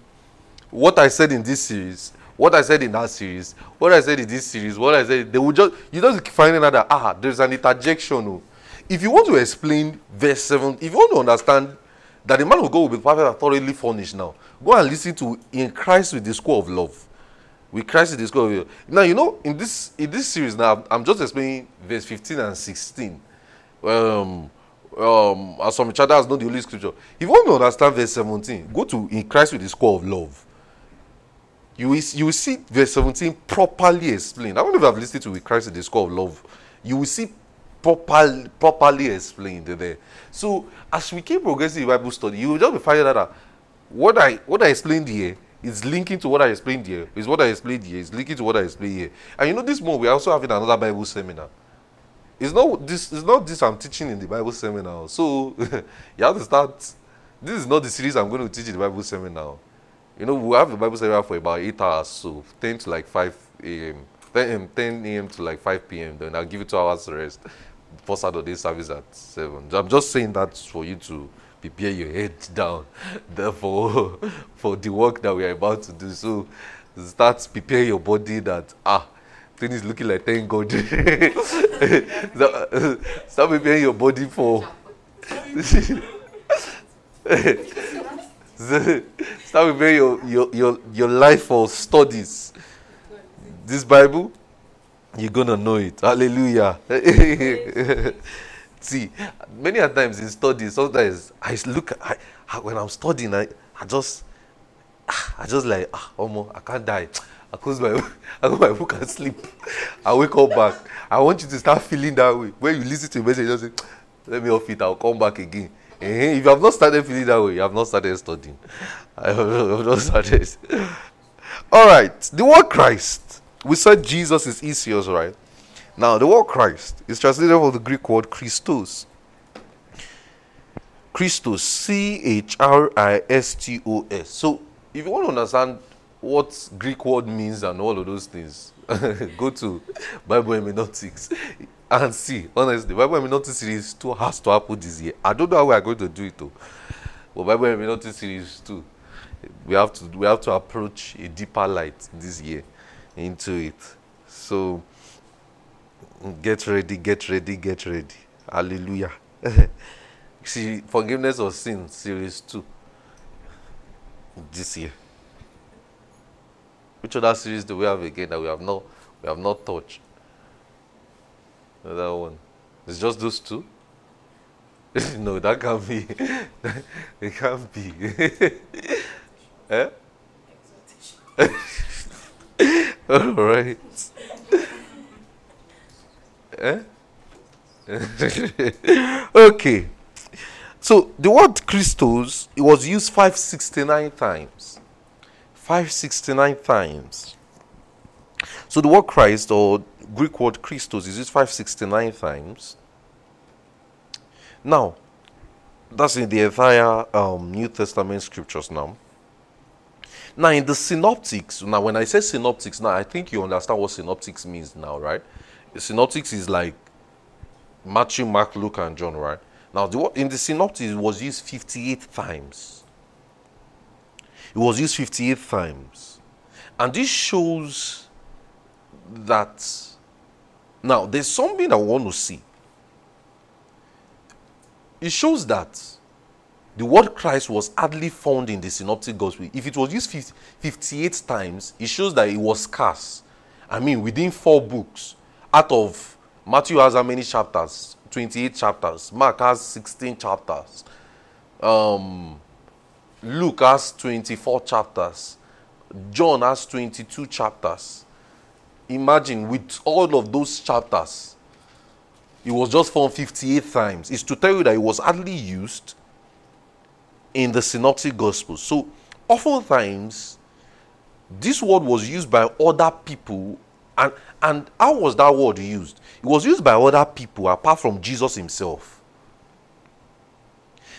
what i said in this series what i said in that series what i said in this series what i said they will just you just keep finding out that ah there's an interjection oh. If you want to explain verse 7 if you want to understand that the man of god will be perfect and thoroughly furnished now go and listen to in christ with the school of love. With christ with the school of love. Now you know in this in this series now i'm just explaining verse 15 and 16 um um as some chapters know the holy scripture if you want to understand verse 17 go to in christ with the school of love. You will, you will see verse 17 properly explained. I don't know if i've listened to with christ with the school of love. You will see properly properly explained there. So as we keep progressing in bible study you will just be finding out that what i what i explained here is linking to what i explained here is what i explained here is linking to what i explained here. And you know this month we're also having another bible seminar it's not this it's not this i'm teaching in the bible seminar. So you have to start this is not the series i'm going to teach in the bible seminar. You know we have the bible seminar for about eight hours so 10 to like 5 a.m 10 a.m 10 a.m to like 5 p.m then i'll give you two hours rest for saturday service at 7 i'm just saying that for you to prepare your head down therefore for the work that we are about to do. So start prepare your body that ah thing is looking like thank god. Start preparing your body for start preparing your, your your your life for studies. This bible you're gonna know it. Hallelujah. See many a times in studies sometimes i look I, I- when i'm studying i, I just i just like ah omo i can't die i close my i go my book and sleep? I wake up back. I want you to start feeling that way. When you listen to a message just say let me off it. I'll come back again. Eh, if you have not started feeling that way you have not started studying. I have not started. All right the word christ. We said jesus is iesous right? Now the word christ is translated from the greek word christos. Christos, C H R I S T O S. So, if you want to understand what Greek word means and all of those things, go to Bible hermeneutics. and see, honestly, Bible Hermeneutic Series 2 has to happen this year. I don't know how we are going to do it though. But Bible Hermeneutic Series 2, we have to we have to approach a deeper light this year into it. So get ready, get ready, get ready. Hallelujah. See, forgiveness of sin, series 2. This year. Which other series do we have again that we have not we have not touched? Another one. It's just those two? no, that can't be. it can't be. eh? All right. eh? okay. So the word Christos it was used 569 times. 569 times. So the word Christ or Greek word Christos is used 569 times. Now, that's in the entire um, New Testament scriptures now. Now, in the synoptics, now when I say synoptics, now I think you understand what synoptics means now, right? Synoptics is like Matthew, Mark, Luke, and John, right? Now, the, in the synoptics, it was used 58 times. It was used 58 times. And this shows that now there's something I want to see. It shows that the word Christ was hardly found in the synoptic gospel. If it was used 58 times, it shows that it was scarce. I mean, within four books, out of Matthew has how many chapters? 28 chapters. Mark has 16 chapters. Um, Luke has 24 chapters. John has 22 chapters. Imagine with all of those chapters, it was just found 58 times. It's to tell you that it was hardly used in the synoptic gospels. So, oftentimes, this word was used by other people. And, and how was that word used? It was used by other people apart from Jesus himself.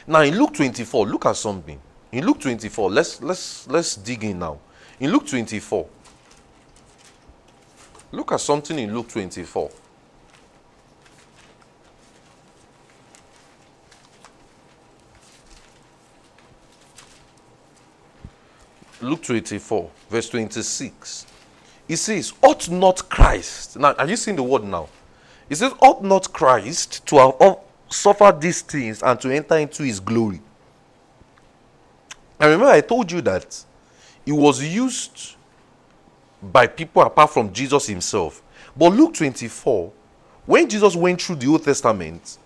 Now, in Luke 24, look at something. In Luke 24, let's, let's, let's dig in now. In Luke 24, look at something in Luke 24. Luke 24, verse 26. It says, Ought not Christ. Now, are you seeing the word now? It says, Ought not Christ to have suffered these things and to enter into his glory. And remember, I told you that it was used by people apart from Jesus himself. But Luke 24, when Jesus went through the Old Testament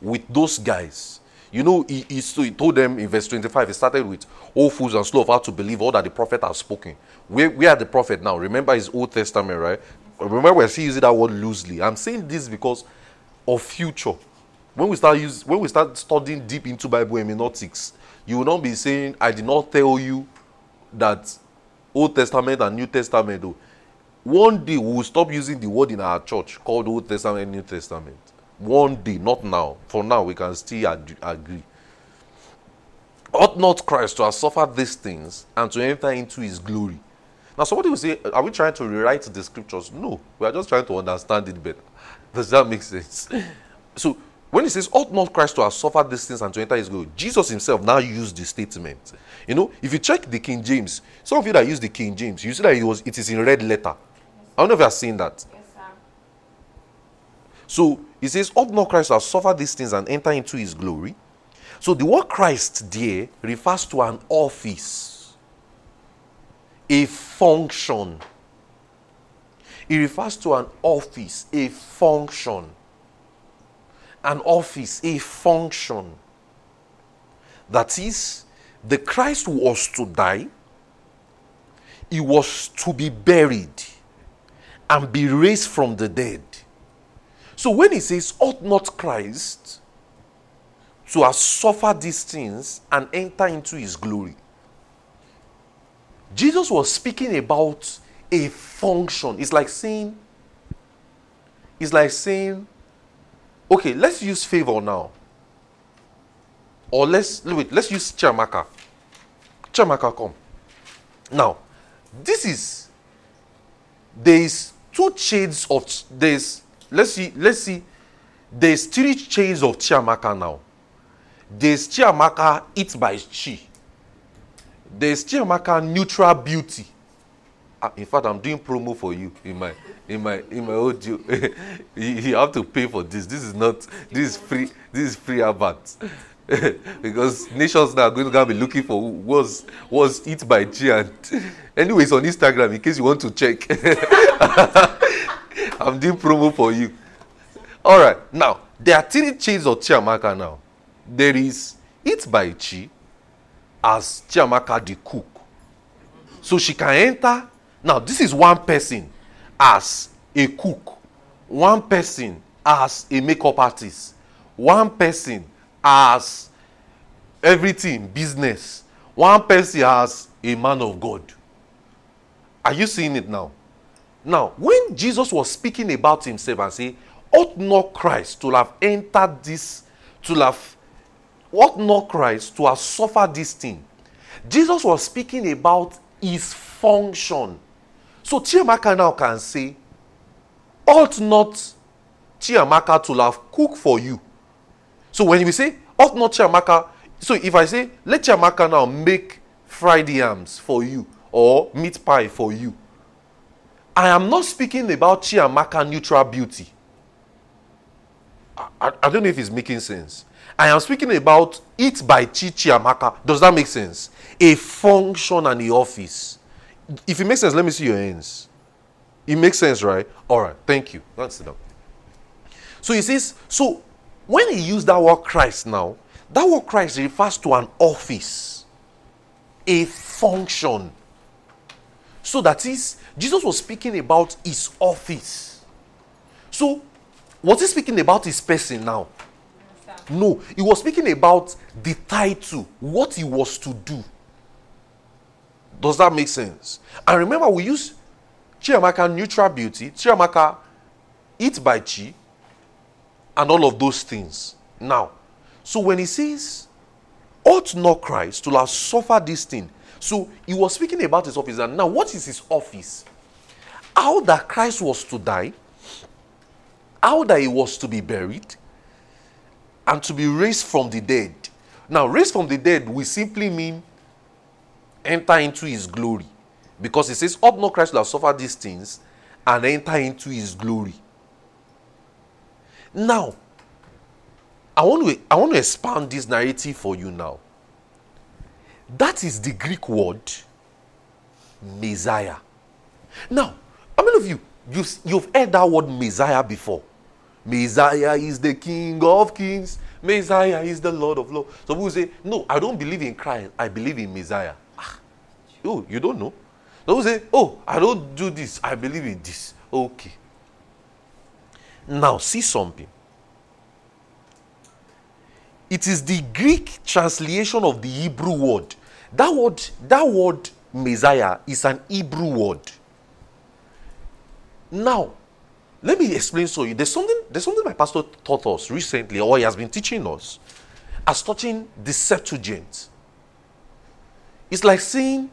with those guys, you know, he, he, he, told them in verse 25, he started with, all fools and slow of heart to believe all that the prophet has spoken. We, we are the prophet now. Remember his Old Testament, right? Remember, we're still using that word loosely. I'm saying this because of future. When we start use, when we start studying deep into Bible hermeneutics, you will not be saying, I did not tell you that Old Testament and New Testament. Though. One day we will stop using the word in our church called Old Testament and New Testament. One day, not now. For now, we can still ad- agree. Ought not Christ to have suffered these things and to enter into his glory? Now, somebody will say, Are we trying to rewrite the scriptures? No, we are just trying to understand it better. Does that make sense? So, when he says, Ought not Christ to have suffered these things and to enter his glory? Jesus himself now used the statement. You know, if you check the King James, some of you that use the King James, you see that it, was, it is in red letter. I don't know if you have seen that. Yes, sir. So he says, Ought not Christ to have suffered these things and enter into his glory? So the word Christ there refers to an office, a function. It refers to an office, a function. An office, a function. That is, the Christ was to die, he was to be buried and be raised from the dead. So when he says, ought not Christ to have suffered these things and enter into his glory, Jesus was speaking about a function. It's like saying, it's like saying, okay, let's use favor now. Or let's wait, let's use Chiamaka. Chiamaka, come. Now, this is there is two shades of there's let's see, let's see. There's three chains of Chiamaka now. There's Chiamaka Eat by Chi. There's Chiamaka Neutral Beauty. Ah, in fact, I'm doing promo for you in my in my in my audio. you, have to pay for this. This is not this is free. This is free advert. because nations now are going to be looking for who was was Eat by Chi and anyways on Instagram in case you want to check. I'm doing promo for you. All right, now there are three chains of Chiamaka now. There is Eat by Chi as Chiamaka the cook. So she can enter. Now, this is one person as a cook, one person as a makeup artist, one person as everything business, one person as a man of God. Are you seeing it now? Now, when Jesus was speaking about himself and say, ought not Christ to have entered this, to have, ought not Christ to have suffered this thing? Jesus was speaking about his function. So Chiamaka now can say, ought not Chiamaka to have cooked for you? So when we say, ought not Chiamaka, so if I say, let Chiamaka now make fried yams for you or meat pie for you, I am not speaking about Chiamaka neutral beauty. I, I, I don't know if it's making sense. I am speaking about it by Chi Chiamaka. Does that make sense? A function and the office. If it makes sense, let me see your hands. It makes sense, right? All right, thank you. Let's sit down. So he says, so when he used that word Christ now, that word Christ refers to an office, a function. So that is, Jesus was speaking about his office. So, was he speaking about his person now? No, he was speaking about the title, what he was to do. Does that make sense? And remember, we use Chiamaka neutral beauty, Chiamaka eat by Chi, and all of those things. Now, so when he says, ought not Christ to have suffered this thing, so he was speaking about his office. And now, what is his office? How that Christ was to die, how that he was to be buried, and to be raised from the dead. Now, raised from the dead, we simply mean enter into his glory. Because it says, Ought not Christ to have suffered these things and enter into his glory. Now, I want to I want to expand this narrative for you now. That is the Greek word Messiah. Now, how many of you you've, you've heard that word Messiah before? Messiah is the King of Kings. Messiah is the Lord of Lords. So people say, No, I don't believe in Christ. I believe in Messiah. Oh, you don't know? Don't say, Oh, I don't do this. I believe in this. Okay. Now, see something. It is the Greek translation of the Hebrew word. That word, that word Messiah is an Hebrew word. Now, let me explain so you. There's something, there's something my pastor taught us recently, or he has been teaching us, as touching the Septuagint. It's like saying,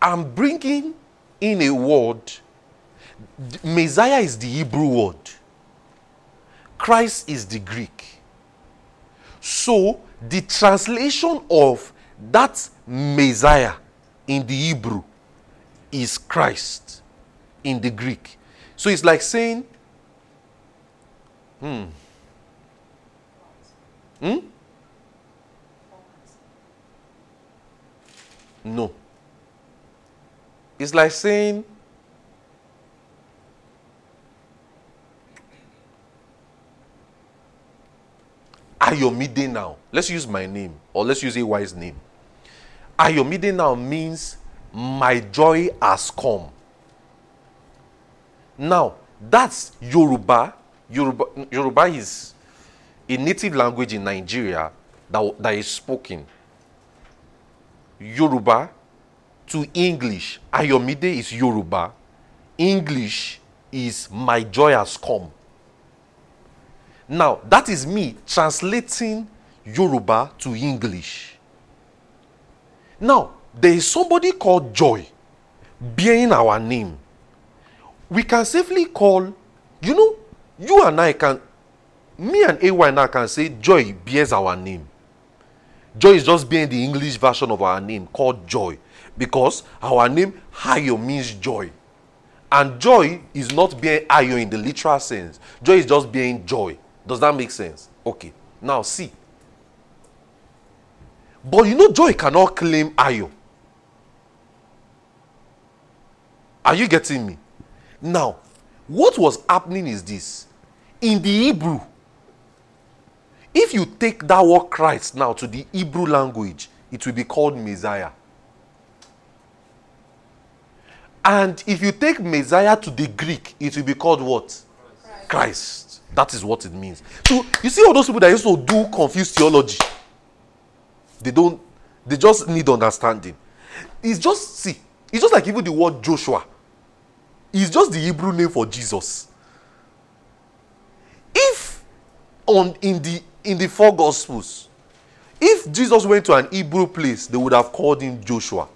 I'm bringing in a word. Messiah is the Hebrew word. Christ is the Greek. So the translation of that Messiah in the Hebrew is Christ in the Greek. So it's like saying, hmm. Hmm? No. It's like saying, Ayomide now. Let's use my name, or let's use a wise name. Ayomide now means my joy has come. Now, that's Yoruba. Yoruba, Yoruba is a native language in Nigeria that, that is spoken. Yoruba to English. Ayomide is Yoruba. English is my joy has come. Now, that is me translating Yoruba to English. Now, there is somebody called Joy. bearing our name, we can safely call, you know, you and I can, me and AY now can say joy bears our name. Joy is just being the English version of our name called joy because our name Ayo means joy. And joy is not being Ayo in the literal sense. Joy is just being joy. Does that make sense? Okay. Now see. But you know, joy cannot claim Ayo. Are you getting me? Now, what was happening is this. In the Hebrew, if you take that word Christ now to the Hebrew language, it will be called Messiah. And if you take Messiah to the Greek, it will be called what? Christ. Christ. That is what it means. So you see all those people that used to do confused theology. They don't, they just need understanding. It's just, see, it's just like even the word Joshua. It's just the Hebrew name for Jesus. If on in the in the four gospels, if Jesus went to an Hebrew place, they would have called him Joshua.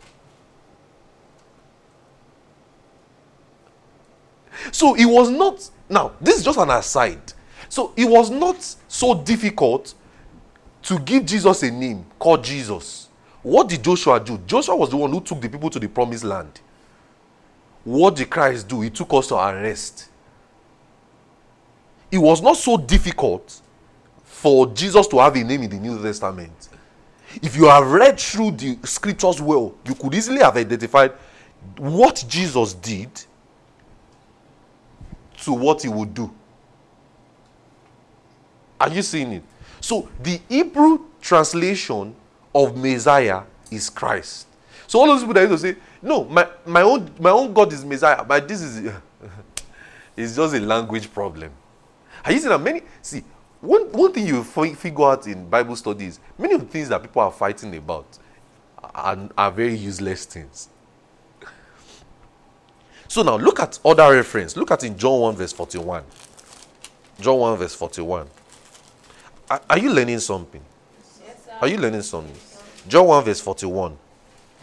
So it was not, now, this is just an aside. So it was not so difficult to give Jesus a name called Jesus. What did Joshua do? Joshua was the one who took the people to the promised land. What did Christ do? He took us to our rest It was not so difficult for Jesus to have a name in the New Testament. If you have read through the scriptures well, you could easily have identified what Jesus did to what he would do. Are you seeing it? So the Hebrew translation of Messiah is Christ. So all those people that used to say, no, my, my own my own God is Messiah, but this is it's just a language problem. Are you seeing that many see one, one thing you figure out in Bible studies, many of the things that people are fighting about are, are very useless things. So now look at other reference. Look at in John 1 verse 41. John 1 verse 41. Are, are you learning something? Yes. Are you learning something? John 1 verse 41.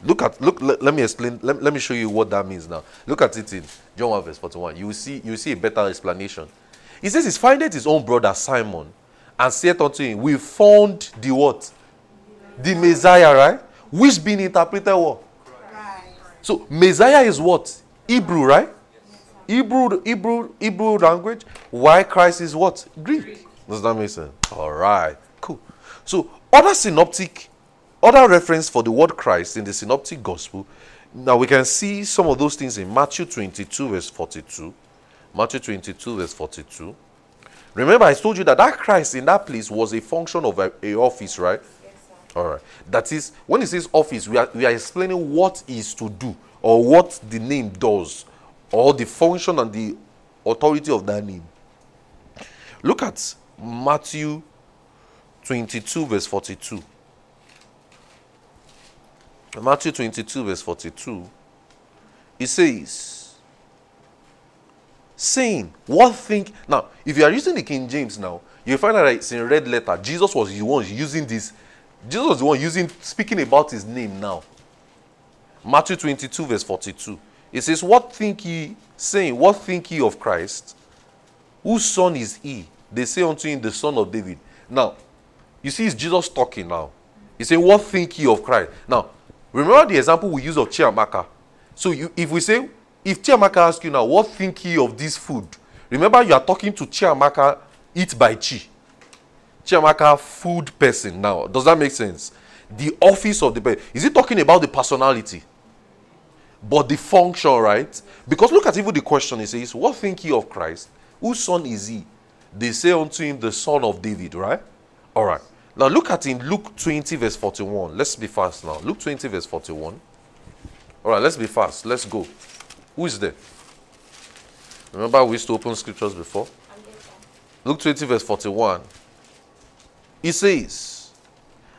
Look at look let, let me explain let, let me show you what that means now. Look at it in John 1 verse 41. You will see you will see a better explanation. He says he findeth his own brother Simon and saith unto him, We found the what? The Messiah, right? Which being interpreted what? So Messiah is what? Hebrew, right? Hebrew, Hebrew, Hebrew language. Why Christ is what? Greek. Does that make sense? All right, cool. So other synoptic, other reference for the word Christ in the synoptic gospel. Now we can see some of those things in Matthew 22 verse 42. Matthew 22 verse 42. Remember, I told you that that Christ in that place was a function of a, a office, right? Yes, sir. All right. That is, when it says office, we are, we are explaining what is to do or what the name does or the function and the authority of that name. Look at Matthew 22, verse 42. Matthew 22, verse 42. It says, saying, What think. Now, if you are using the King James now, you find that it's in red letter. Jesus was the one using this. Jesus was the one using, speaking about his name now. Matthew 22, verse 42. It says, What think ye, saying, What think ye of Christ? Whose son is he? They say unto him, The son of David. Now, you see, it's Jesus talking now. he saying, What think ye of Christ? Now, remember the example we use of Chiamaka. So, you, if we say, if Chiamaka asks you now, What think ye of this food? Remember, you are talking to Chiamaka, eat by Chi. Chiamaka, food person now. Does that make sense? The office of the person. Is he talking about the personality? but the function, right? Because look at even the question. It says, What think ye of Christ? Whose son is he? They say unto him, The son of David, right? All right. Now look at in Luke 20, verse 41. Let's be fast now. Luke 20, verse 41. All right, let's be fast. Let's go. Who is there? Remember, we used to open scriptures before? Luke 20, verse 41. He says,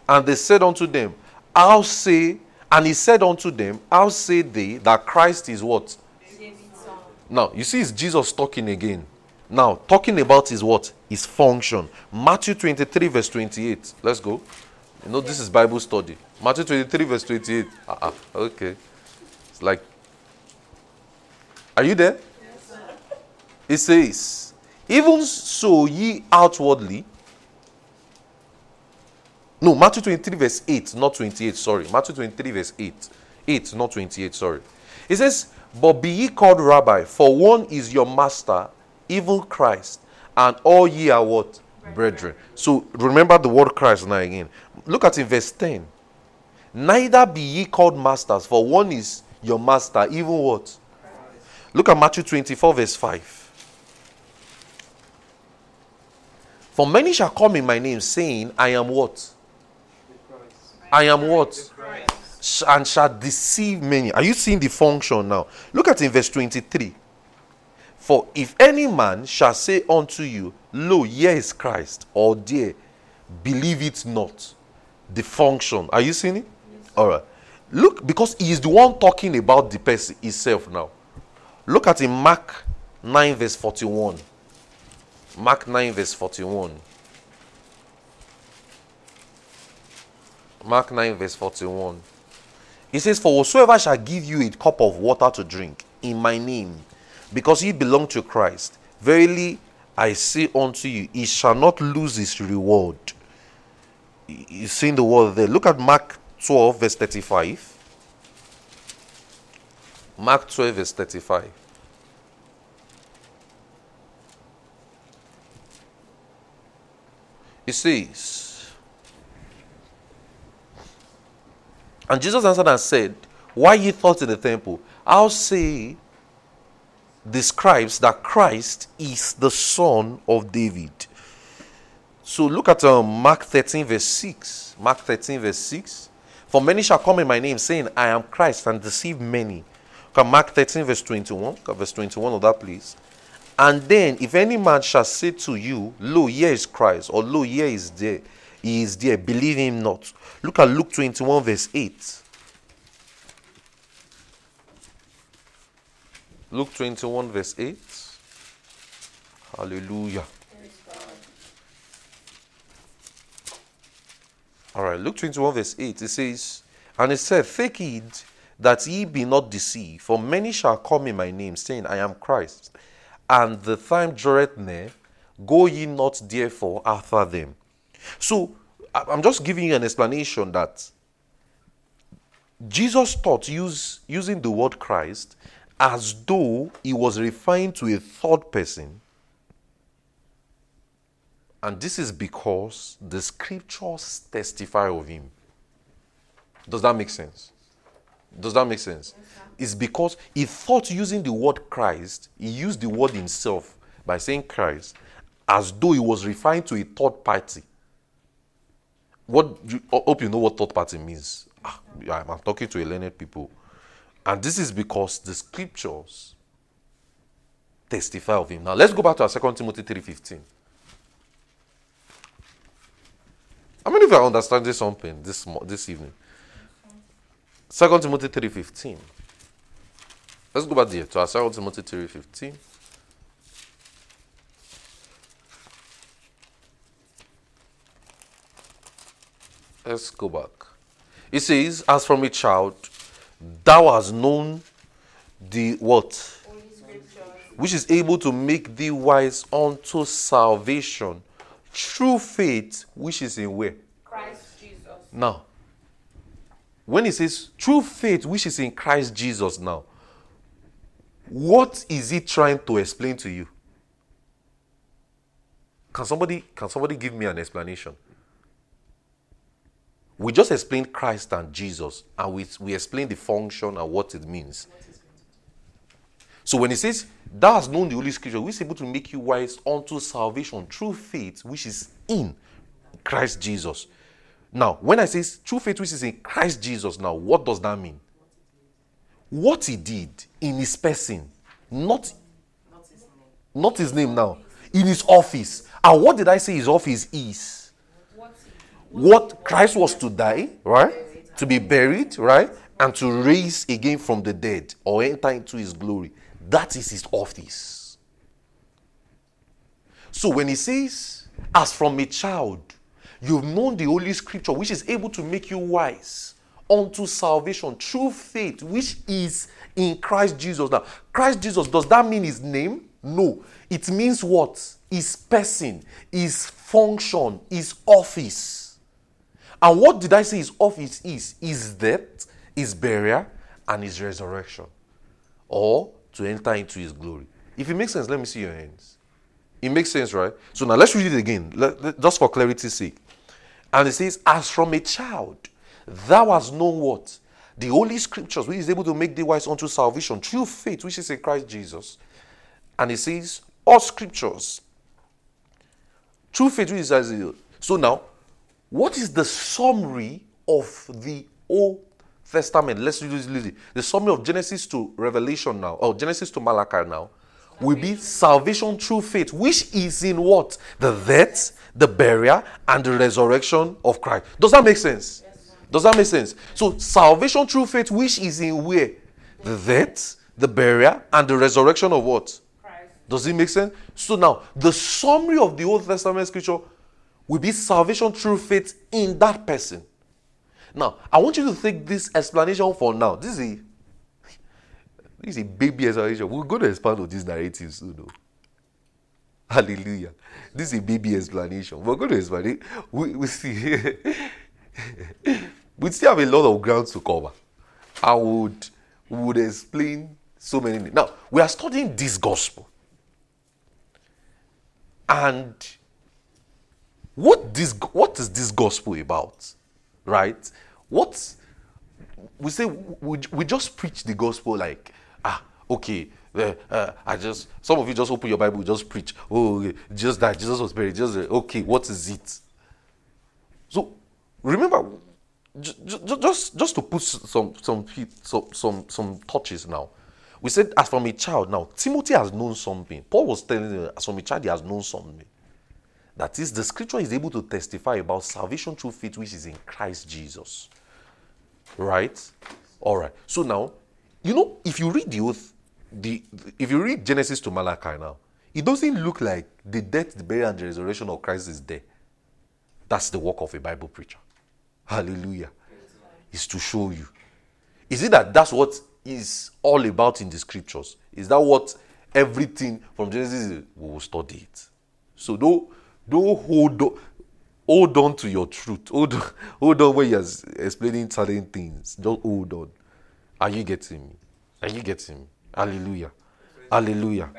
And they said unto them, How say, and he said unto them, How say they that Christ is what? Now, you see, it's Jesus talking again. Now, talking about his what? His function. Matthew 23, verse 28. Let's go. You know, this is Bible study. Matthew 23, verse 28. Uh-uh. Okay. It's like Are you there? It says, Even so ye outwardly. No, Matthew 23, verse 8, not 28, sorry. Matthew 23, verse 8. 8, not 28, sorry. It says, But be ye called rabbi, for one is your master, even Christ, and all ye are what? Brethren. So remember the word Christ now again. Look at in verse 10. Neither be ye called masters, for one is your master, even what? Look at Matthew 24, verse 5. For many shall come in my name, saying, I am what? I am what? And shall deceive many. Are you seeing the function now? Look at in verse 23. For if any man shall say unto you, Lo, here is Christ, or there, believe it not. The function. Are you seeing it? All right. Look, because he is the one talking about the person himself now. Look at in Mark 9, verse 41. Mark 9, verse 41. Mark 9, verse 41. He says, For whosoever shall give you a cup of water to drink in my name, because ye belong to Christ, verily I say unto you, he shall not lose his reward. You- seeing the word there. Look at Mark 12, verse 35. Mark 12, verse 35. It says, And Jesus answered and said, Why ye thought in the temple? I'll say describes that Christ is the son of David. So look at um, Mark 13, verse 6. Mark 13, verse 6. For many shall come in my name, saying, I am Christ, and deceive many. At Mark 13, verse 21. Look verse 21 of that, please. And then, if any man shall say to you, Lo, here is Christ, or Lo, here is there, he is there, believe him not. Look at Luke 21, verse 8. Luke 21, verse 8. Hallelujah. All right, Luke 21, verse 8. It says, And it said, Take heed that ye be not deceived, for many shall come in my name, saying, I am Christ. And the time draweth near, go ye not therefore after them. So, I'm just giving you an explanation that Jesus taught use, using the word Christ as though he was referring to a third person. And this is because the scriptures testify of him. Does that make sense? Does that make sense? It's because he thought using the word Christ, he used the word himself by saying Christ as though he was referring to a third party. What you, I hope you know what third party means. Ah, I'm I'm talking to a learned people. And this is because the scriptures testify of him. Now let's go back to our 2 Timothy 3:15. How many of you are understanding something this this evening? 2 Timothy 3:15. Let's go back there to our 2 Timothy 3:15. Let's go back. It says, As from a child, thou hast known the what? Which is able to make thee wise unto salvation through faith, which is in where? Christ Jesus. Now, when it says true faith, which is in Christ Jesus, now, what is he trying to explain to you? Can somebody can somebody give me an explanation? We just explained Christ and Jesus, and we, we explained the function and what it means. So when he says, Thou hast known the Holy Scripture, which is able to make you wise unto salvation through faith, which is in Christ Jesus. Now, when I say true faith, which is in Christ Jesus, now, what does that mean? What he did in his person, not, not his name now, in his office. And what did I say his office is? What What Christ was to die, right? To be buried, right? And to raise again from the dead or enter into his glory. That is his office. So when he says, as from a child, you've known the Holy Scripture, which is able to make you wise unto salvation through faith, which is in Christ Jesus. Now, Christ Jesus, does that mean his name? No. It means what? His person, his function, his office. And what did I say his office is? His death, his burial, and his resurrection. Or to enter into his glory. If it makes sense, let me see your hands. It makes sense, right? So now let's read it again, let- let- just for clarity's sake. And it says, As from a child, thou hast known what? The holy scriptures, which is able to make thee wise unto salvation through faith, which is in Christ Jesus. And it says, All scriptures, through faith, which is as So now, what is the summary of the Old Testament? Let's use it. The summary of Genesis to Revelation now, or Genesis to Malachi now, will be salvation through faith, which is in what? The death, the burial, and the resurrection of Christ. Does that make sense? Does that make sense? So, salvation through faith, which is in where? The death, the burial, and the resurrection of what? Christ. Does it make sense? So now, the summary of the Old Testament scripture will be salvation through faith in that person. Now, I want you to take this explanation for now. This is a, this is a baby explanation. We're going to expand on this narrative soon. though. Hallelujah. This is a baby explanation. We're going to expand it. We, we see. we still have a lot of ground to cover. I would, would explain so many things. Now, we are studying this gospel. And what this what is this gospel about? Right? What we say we, we just preach the gospel like okay uh, uh, I just some of you just open your Bible just preach. Oh okay, just that Jesus was buried just uh, okay what is it? So remember ju- ju- just just to put some some some some some touches now. We said as from a child now Timothy has known something. Paul was telling him as from a child he has known something. That is the scripture is able to testify about salvation through faith which is in Christ Jesus. Right? All right. So now you know if you read the oath the if you read genesis to malachi now it doesn't look like the death the burial and the resurrection of christ is there. That's the work of a bible preacher. Hallelujah. Is to show you. Is it that that's what is all about in the scriptures? Is that what everything from genesis we will study it. So don't don't hold on hold on to your truth. Hold on hold on when you're explaining certain things. Just hold on. Are you getting me? Are you getting me hallelujah. Hallelujah